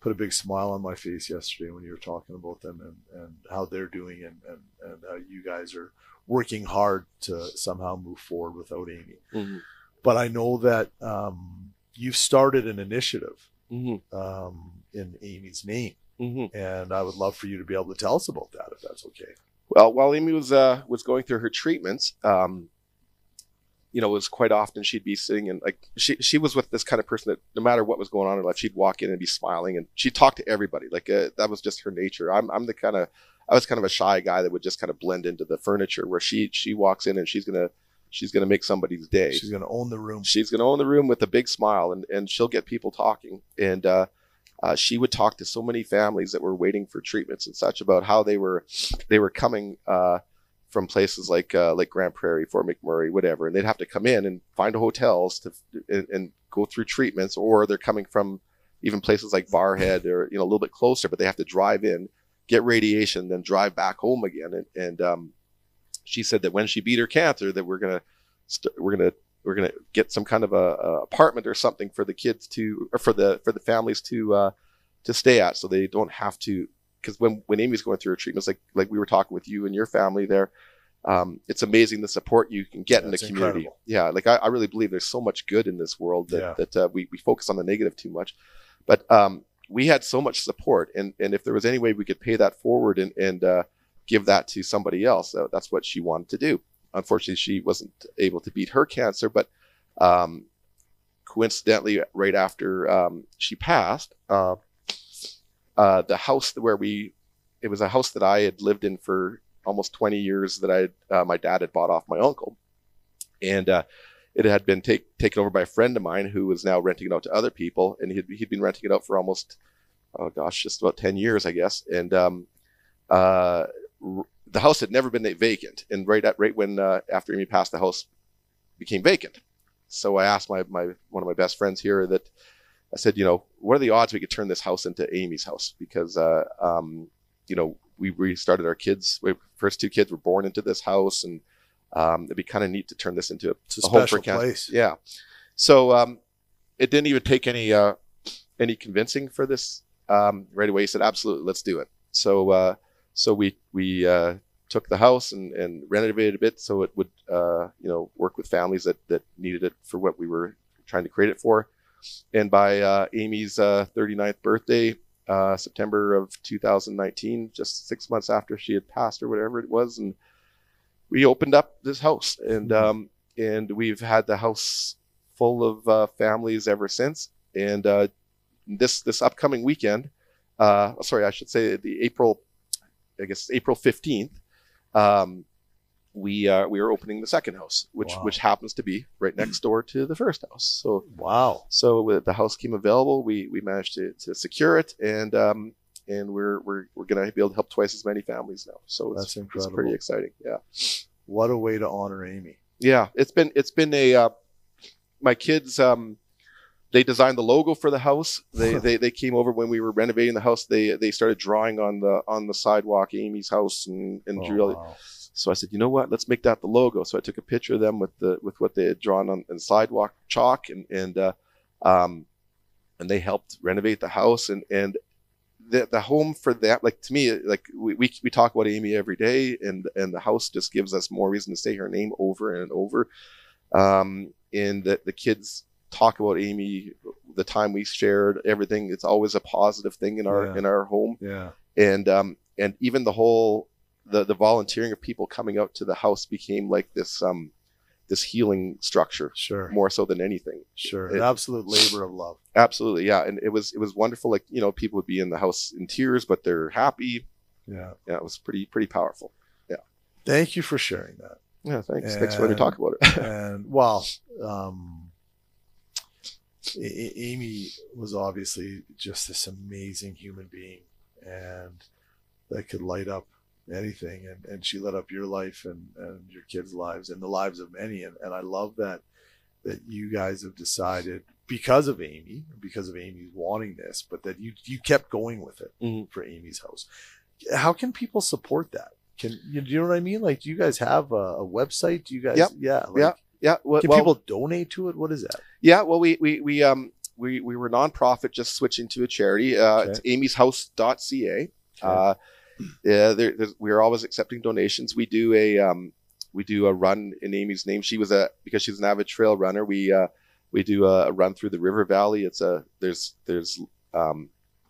put a big smile on my face yesterday when you were talking about them and, and how they're doing and, and, and how you guys are working hard to somehow move forward without Amy. Mhm. But I know that um, you've started an initiative Mhm. um, in Amy's name, Mhm. and I would love for you to be able to tell us about that if that's okay. Well, while Amy was uh, was going through her treatments, um, you know, it was quite often she'd be sitting and like she she was with this kind of person that no matter what was going on in her life, she'd walk in and be smiling and she'd talk to everybody. Like uh, that was just her nature. I'm I'm the kind of I was kind of a shy guy that would just kind of blend into the furniture. Where she she walks in and she's gonna she's gonna make somebody's day She's going to own the room. she's going to own the room with a big smile and, and she'll get people talking and uh, uh, she would talk to so many families that were waiting for treatments and such about how they were they were coming uh, from places like uh, like Grande Prairie, Fort McMurray, whatever, and they'd have to come in and find hotels to and, and go through treatments, or they're coming from even places like Barrhead or you know a little bit closer, but they have to drive in, get radiation, then drive back home again. And, and um, she said that when she beat her cancer, that we're gonna st- we're gonna we're gonna get some kind of a, a apartment or something for the kids to or for the for the families to uh, to stay at, so they don't have to. Because when when Amy's going through her treatments, like like we were talking with you and your family there, um, it's amazing the support you can get in the community. incredible. Yeah, like I, I really believe there's so much good in this world that Yeah. that uh, we we focus on the negative too much, but um, we had so much support, and and if there was any way we could pay that forward and and uh, give that to somebody else, uh, that's what she wanted to do. Unfortunately, she wasn't able to beat her cancer, but um, coincidentally, right after um, she passed, uh, uh, the house where we, it was a house that I had lived in for almost 20 years that I, uh, my dad had bought off my uncle, and uh, it had been take, taken over by a friend of mine who was now renting it out to other people, and he'd, he'd been renting it out for almost, oh gosh, just about 10 years, I guess, and um, uh, the house had never been vacant, and right at right when uh, after Amy passed, the house became vacant. So I asked my, my one of my best friends here that I said, you know, what are the odds we could turn this house into Amy's house? Because, uh, um, you know, we restarted our kids. We, first two kids were born into this house, and um, it'd be kind of neat to turn this into a, a a home for place. Yeah. So um, it didn't even take any uh, any convincing for this. Um, right away, he said, "Absolutely, let's do it." So uh, so we we uh, took the house and, and renovated a bit so it would uh, you know work with families that that needed it for what we were trying to create it for. And by uh, Amy's uh, 39th birthday, uh, September of 2019, just six months after she had passed or whatever it was, and we opened up this house, and Mhm. um, and we've had the house full of uh, families ever since. And uh, this this upcoming weekend, uh, sorry, I should say the April, I guess April 15th, um, we uh, we are opening the second house, which Wow. which happens to be right next door to the first house. So Wow. so the house came available, we we managed to, to secure it, and um, and we're we're we're gonna be able to help twice as many families now. So it's, That's it's pretty exciting. Yeah, What a way to honor Amy. yeah. It's been it's been a uh, my kids um they designed the logo for the house. They, they they came over when we were renovating the house. They they started drawing on the on the sidewalk Amy's house and and Oh, drew. wow. So I said, you know what? Let's make that the logo. So I took a picture of them with the with what they had drawn on, on sidewalk chalk and and uh, um, and they helped renovate the house and and the the home for that like to me like we, we we talk about Amy every day and and the house just gives us more reason to say her name over and over. Um, and that the kids talk about Amy, the time we shared, everything. It's always a positive thing in our Yeah. in our home Yeah. and um and even the whole the the volunteering of people coming out to the house became like this um this healing structure Sure. more so than anything Sure. It- An absolute labor of love. absolutely yeah and it was it was wonderful like you know people would be in the house in tears but they're happy Yeah. yeah it was pretty pretty powerful yeah Thank you for sharing that. yeah thanks thanks for letting me talk about it and well, um, A- Amy was obviously just this amazing human being, and that could light up anything. And, and she lit up your life and, and your kids' lives and the lives of many. And, and I love that that you guys have decided because of Amy, because of Amy's wanting this, but that you you kept going with it Mhm. for Amy's house. How can people support that? Can you, do you know what I mean? Like, do you guys have a, a website? Do you guys? Yep. Yeah. Like, Yeah. Yeah well, Can well, people donate to it? What is that? yeah well we we we um we we were nonprofit just switching to a charity uh Okay. it's amy'shouse.ca Uh, yeah, there, we're always accepting donations. We do a um, we do a run in Amy's name. She was a because she's an avid trail runner. We uh, we do a, a run through the river valley. It's a there's there's um,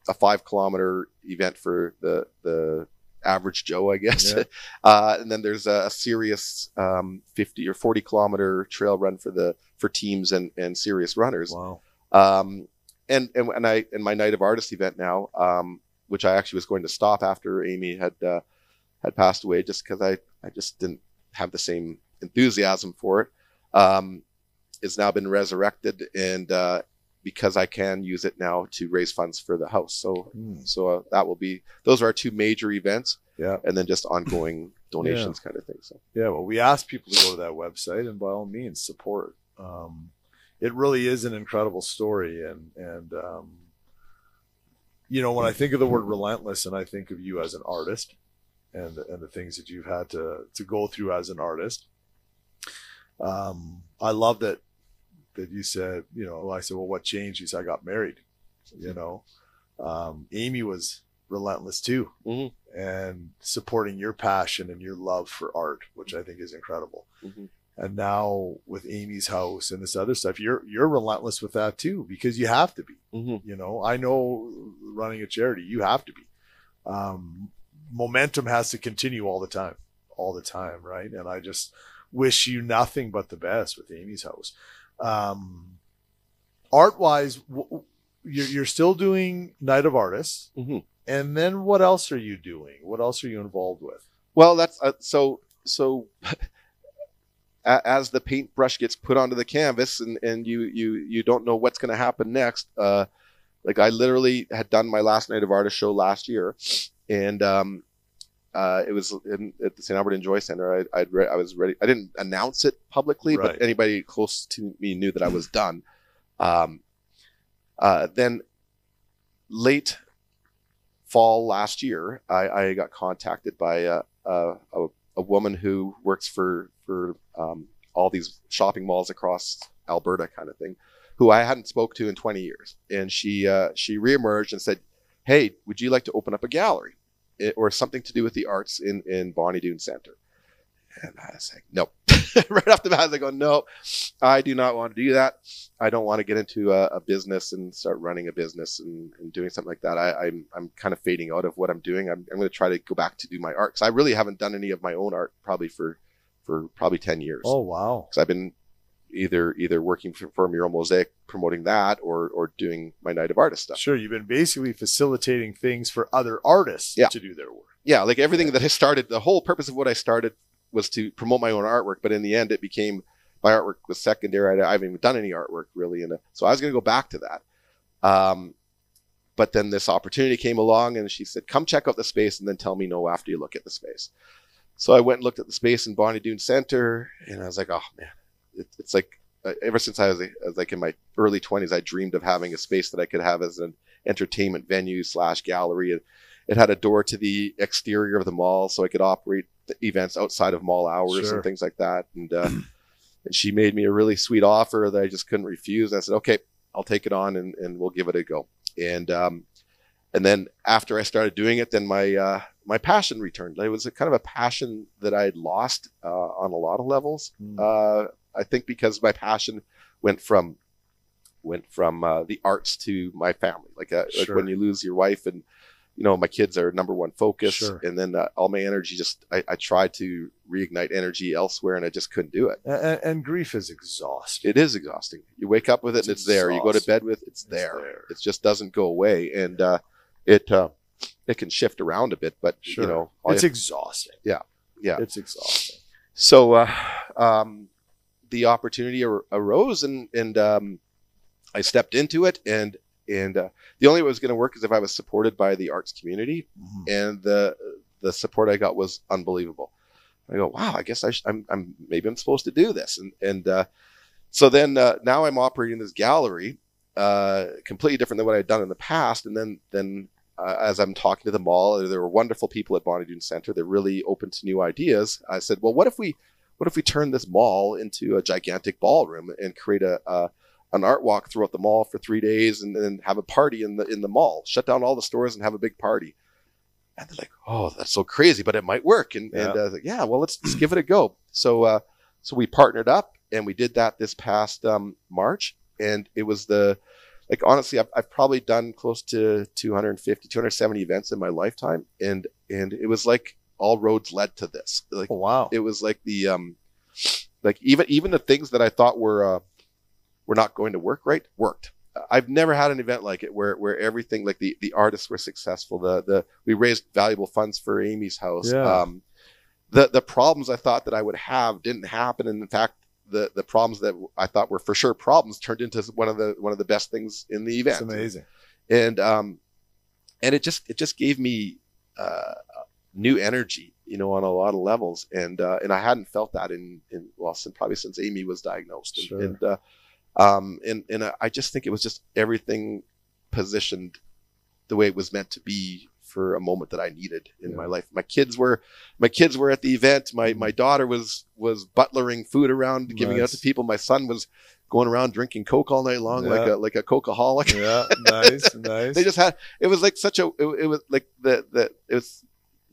a five kilometer event for the the average Joe, I guess. Yeah. uh, and then there's a, a serious um, 50 or 40 kilometer trail run for the for teams and and serious runners Wow. um, and and and I in my night of artist event now, um, which I actually was going to stop after Amy had uh, had passed away, just because I I just didn't have the same enthusiasm for it. Um, it's now been resurrected, and uh, because I can use it now to raise funds for the house, so Hmm. so uh, that will be those are our two major events, Yeah. and then just ongoing donations kind of thing. So Yeah. Well, we asked people to go to that website, and by all means, support. Um, it really is an incredible story, and and um, you know, when I think of the word relentless, and I think of you as an artist, and and the things that you've had to to go through as an artist. Um, I love that that you said, you know, I said, well, what changed? You said, I got married. You know, um, Amy was relentless too, Mhm. and supporting your passion and your love for art, which I think is incredible. Mhm. And now with Amy's house and this other stuff, you're you're relentless with that too, because you have to be. Mhm. You know, I know running a charity, you have to be. Um, momentum has to continue all the time, all the time, right? And I just wish you nothing but the best with Amy's house. Um, art wise, w- w- you're, you're still doing Night of Artists. Mhm. And then what else are you doing? What else are you involved with? Well, that's uh, so so. As the paintbrush gets put onto the canvas, and, and you you you don't know what's going to happen next. Uh, like I literally had done my last night of artist show last year, and um, uh, it was in, at the St. Albert Enjoy Center. I I'd re- I was ready. I didn't announce it publicly, Right. but anybody close to me knew that I was done. Um, uh, then late fall last year, I, I got contacted by a, a, a, a woman who works for for um, all these shopping malls across Alberta, kind of thing, who I hadn't spoke to in 20 years, and she uh, she reemerged and said, "Hey, would you like to open up a gallery or something to do with the arts in in Bonnie Doon Center?" And I was like, "Nope." right off the bat, I was like, "Oh I do not want to do that. I don't want to get into a, a business and start running a business and, and doing something like that. I, I'm I'm kind of fading out of what I'm doing. I'm, I'm going to try to go back to do my art because I really haven't done any of my own art probably for for probably ten years. Oh, wow. because I've been either either working for, for Mural Mosaic promoting that or or doing my night of artist stuff. Sure. You've been basically facilitating things for other artists Yeah. to do their work. Yeah, like everything that I started, the whole purpose of what I started was to promote my own artwork, but in the end, it became my artwork was secondary. I, I haven't even done any artwork really, and so I was going to go back to that. Um, but then this opportunity came along, and she said, "Come check out the space, and then tell me no after you look at the space." So I went and looked at the space in Bonnie Doon Center, and I was like, "Oh man, it, it's like uh, ever since I was, I was like in my early 20s, I dreamed of having a space that I could have as an entertainment venue slash gallery. And it had a door to the exterior of the mall, so I could operate the events outside of mall hours Sure. and things like that. And, uh, and she made me a really sweet offer that I just couldn't refuse. And I said, okay, I'll take it on and, and we'll give it a go. And um, and then after I started doing it, then my uh, my passion returned. It was a kind of a passion that I had lost uh, on a lot of levels. Mm. Uh, I think because my passion went from went from uh, the arts to my family. Like, uh, like when you lose your wife and you know my kids are number one focus, Sure. and then uh, all my energy just I, I tried to reignite energy elsewhere, and I just couldn't do it. and, and grief is exhausting. It is exhausting. You wake up with it It's and it's there. You go to bed with it's It's there. there. It just doesn't go away, and uh, it uh, it can shift around a bit. But Sure. you know, it's you- exhausting. Yeah. Yeah. It's exhausting. so uh, um, the opportunity ar- arose, and and um, I stepped into it, and and uh, the only way it was going to work is if I was supported by the arts community, Mhm. and the the support I got was unbelievable. I go, wow, I guess I sh- I'm, I'm maybe I'm supposed to do this, and and uh, so then uh, now I'm operating this gallery, uh, completely different than what I'd done in the past, and then then. Uh, as I'm talking to the mall, there were wonderful people at Bonnie Doon Center. They're really open to new ideas. I said, "Well, what if we, what if we turn this mall into a gigantic ballroom and create a, a an art walk throughout the mall for three days, and then have a party in the in the mall, shut down all the stores, and have a big party." And they're like, "Oh, that's so crazy, but it might work." And and Yeah. uh, like, yeah, well, let's, let's give it a go. So uh, so we partnered up, and we did that this past um, March, and it was the like honestly, I've, I've probably done close to 250, 270 events in my lifetime, and and it was like all roads led to this. Like Oh, wow. it was like the um like even even the things that I thought were uh were not going to work right worked. I've never had an event like it where where everything like the the artists were successful. The the we raised valuable funds for Amy's house. Yeah. Um the the problems I thought that I would have didn't happen and in fact the the problems that I thought were for sure problems turned into one of the one of the best things in the event It's amazing. and um and it just it just gave me uh new energy you know on a lot of levels and uh and i hadn't felt that in in well since probably since amy was diagnosed and, Sure. and uh um and and I- just think it was just everything positioned the way it was meant to be for a moment that i needed in Yeah. my life my kids were my kids were at the event my my daughter was was butlering food around giving it out to people my son was going around drinking coke all night long like a like a cokeaholic Yeah. nice. Nice. they just had it was like such a it, it was like the the it was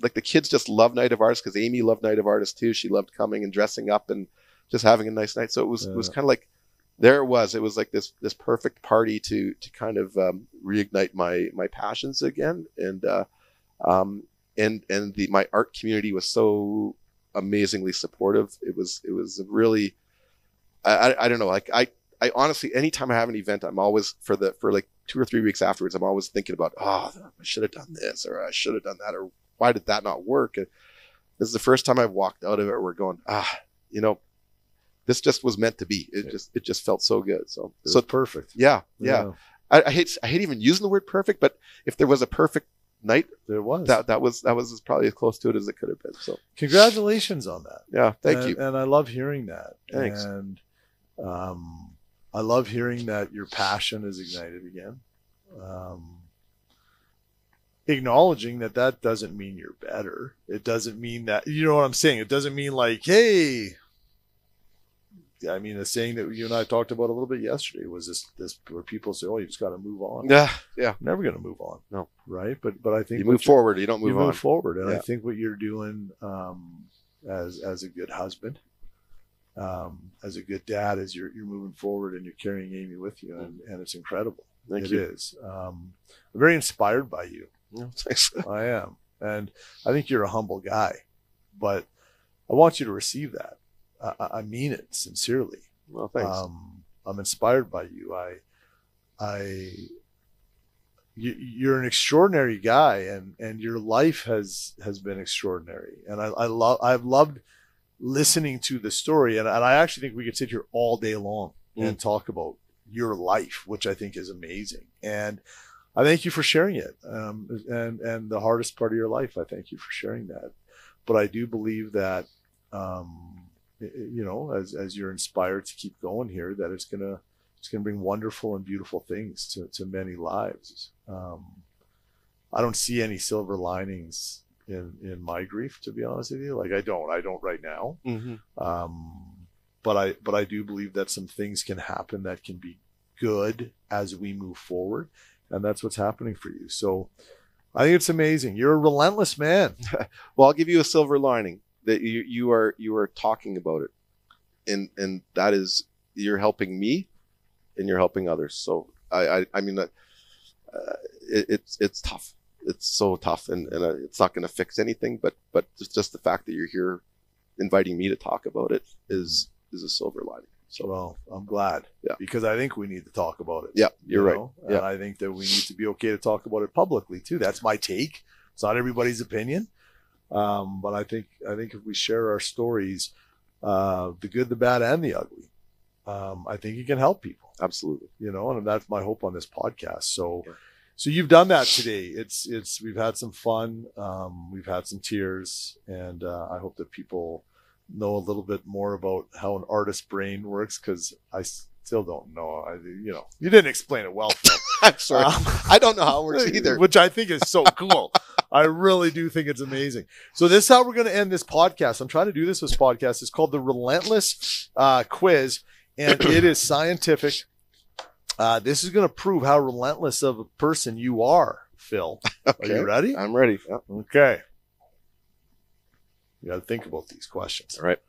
like the kids just love night of artists because amy loved night of artists too. She loved coming and dressing up and just having a nice night. So it was it was kind of like there it was. It was like this this perfect party to to kind of um, reignite my my passions again. And uh um and and the my art community was so amazingly supportive. It was it was really I, I, I don't know like i I honestly, anytime I have an event, I'm always for the for like two or three weeks afterwards, I'm always thinking about, oh, I should have done this or I should have done that or why did that not work? And this is the first time I've walked out of it. We're going, ah, you know, this just was meant to be. It just it just felt so good. So It's so perfect. yeah, yeah. I, I hate I hate even using the word perfect, but if there was a perfect night, There was. that that was that was probably as close to it as it could have been. So Congratulations on that. yeah, thank and, you. And I love hearing that. Thanks. And um, I love hearing that your passion is ignited again. Um, acknowledging that that doesn't mean you're better. It doesn't mean that you know what I'm saying. It doesn't mean like, hey. I mean, the saying that you and I talked about a little bit yesterday was this: this where people say, "Oh, you just got to move on." Yeah, yeah. I'm never going to move on. No. right? But but I think You move forward, you don't move you on. move forward, and I think what you're doing um, as as a good husband, um, as a good dad, is you're you're moving forward and you're carrying Amy with you, and, and it's incredible. Thank It you. is. Um, I'm very inspired by you. I am, and I think you're a humble guy, but I want you to receive that. I, I- mean it sincerely. Well, thanks. Um, I'm inspired by you. I, I, you, you're an extraordinary guy, and and your life has has been extraordinary. And I, I love I've loved listening to the story, and, and I actually think we could sit here all day long and talk about your life, which I think is amazing. And I thank you for sharing it. Um, and and the hardest part of your life, I thank you for sharing that. But I do believe that um, you know, as as you're inspired to keep going here, that it's gonna it's gonna bring wonderful and beautiful things to to many lives. Um, I don't see any silver linings in in my grief, to be honest with you. Like I don't, I don't right now. Mm-hmm. Um, but I but I do believe that some things can happen that can be good as we move forward, and that's what's happening for you. So I think it's amazing. You're a relentless man. Well, I'll give you a silver lining that you you are you are talking about it, and and that is you're helping me, and you're helping others. So I I, I mean, uh, it, it's it's tough. It's so tough, and and uh, it's not going to fix anything. But but just just the fact that you're here, inviting me to talk about it is is a silver lining. So Well, I'm glad. Yeah. Because I think we need to talk about it. yeah, you're you right. Yeah. And I think that we need to be okay to talk about it publicly too. That's my take. It's not everybody's opinion. Um, but I think I think if we share our stories, uh, the good, the bad, and the ugly, um, I think it can help people. Absolutely. You know, and that's my hope on this podcast. So, Yeah. so you've done that today. It's it's we've had some fun. Um, we've had some tears, and uh, I hope that people know a little bit more about how an artist's brain works because I still don't know. I you know you didn't explain it well, Phil. I'm sorry. Um, I don't know how it works either. Which I think is so cool. I really do think it's amazing. So this is how we're going to end this podcast. I'm trying to do this with this podcast. It's called the Relentless uh, Quiz, and it is scientific. Uh, this is going to prove how relentless of a person you are, Phil. Are you ready? I'm ready. Yeah. Okay. You got to think about these questions. All right.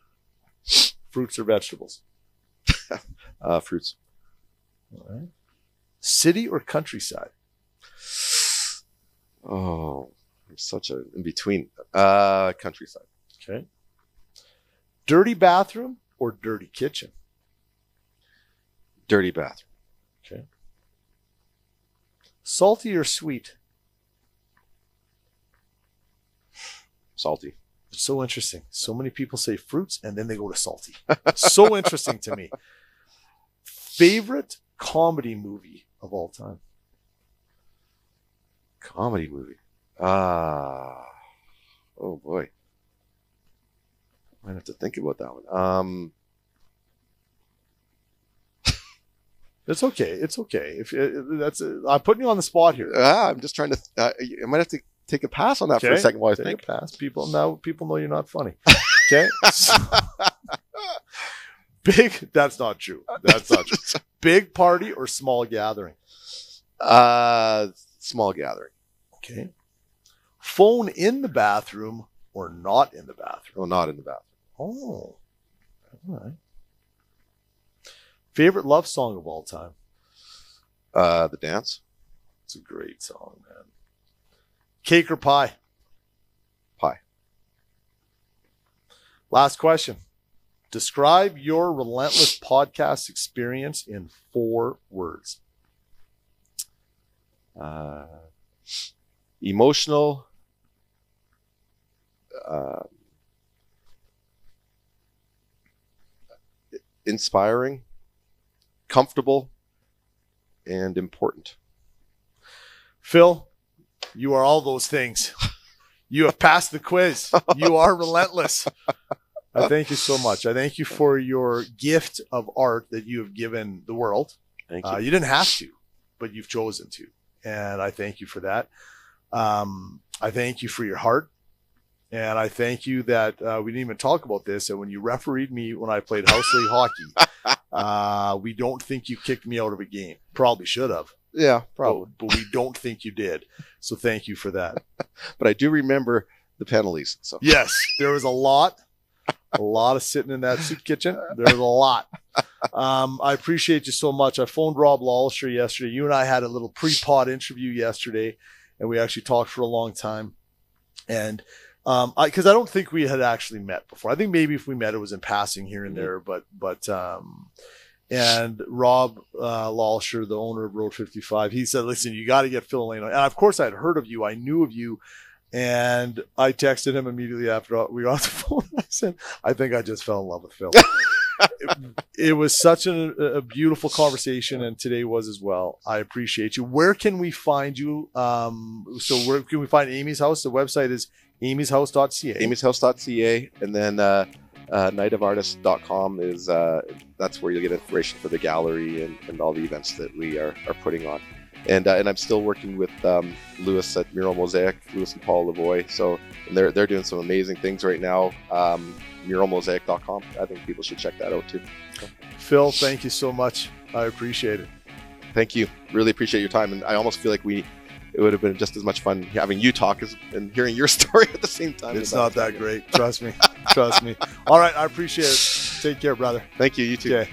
Fruits or vegetables? Uh, fruits. All right. City or countryside? Oh, I'm such a in between. Uh, countryside. Okay. Dirty bathroom or dirty kitchen? Dirty bathroom. Okay. Salty or sweet? Salty. So interesting. So many people say fruits and then they go to salty. so interesting to me. Favorite comedy movie of all time? Comedy movie. Ah. oh boy. I have to think about that one. Um, It's okay. It's okay. If uh, that's, I'm putting you on the spot here. ah, I'm just trying to. Uh, I might have to take a pass on that for a second while I Take think. a pass. People now people know you're not funny. Okay. Big. That's not true. That's not true. Big party or small gathering. uh, small gathering. Okay. Phone in the bathroom or not in the bathroom. Oh, not in the bathroom. Oh. All right. Favorite love song of all time. Uh, the dance. It's a great song, man. Cake or pie? Pie. Last question. Describe your relentless podcast experience in four words. Uh, emotional. Uh, inspiring, comfortable, and important. Phil, you are all those things. You have passed the quiz. You are relentless. I thank you so much. I thank you for your gift of art that you have given the world. Thank you. Uh, you didn't have to, but you've chosen to. And I thank you for that. Um, I thank you for your heart. And I thank you that uh, we didn't even talk about this. And when you refereed me when I played house league hockey, uh, we don't think you kicked me out of a game. Probably should have, yeah, probably. but, but we don't think you did. So thank you for that. But I do remember the penalties. So Yes, there was a lot, a lot of sitting in that soup kitchen. There was a lot. Um, I appreciate you so much. I phoned Rob Lawlisher yesterday. You and I had a little pre-pod interview yesterday, and we actually talked for a long time. And um, I because I don't think we had actually met before. I think maybe if we met, it was in passing here and Mhm. there. But but um, and Rob uh, Lawlisher, the owner of Road 55, he said, "Listen, you got to get Phil Alain." on." And of course, I'd heard of you. I knew of you. And I texted him immediately after we got off the phone. I said, I think I just fell in love with Phil. it, it was such a, a beautiful conversation, and today was as well. I appreciate you. Where can we find you? Um, so, where can we find Amy's house? The website is amy'shouse.ca. amy'shouse.ca and then uh, uh, nightofartist.com is uh, that's where you'll get information for the gallery and, and all the events that we are, are putting on. And uh, and I'm still working with um, Lewis at Mural Mosaic, Lewis and Paul Lavoie. So and they're they're doing some amazing things right now. Um, muralmosaic.com. I think people should check that out too. Phil, thank you so much. I appreciate it. Thank you. Really appreciate your time, and I almost feel like we it would have been just as much fun having you talk as and hearing your story at the same time. It's not that great. Trust me. Trust me. All right. I appreciate it. Take care, brother. Thank you. You too. Okay.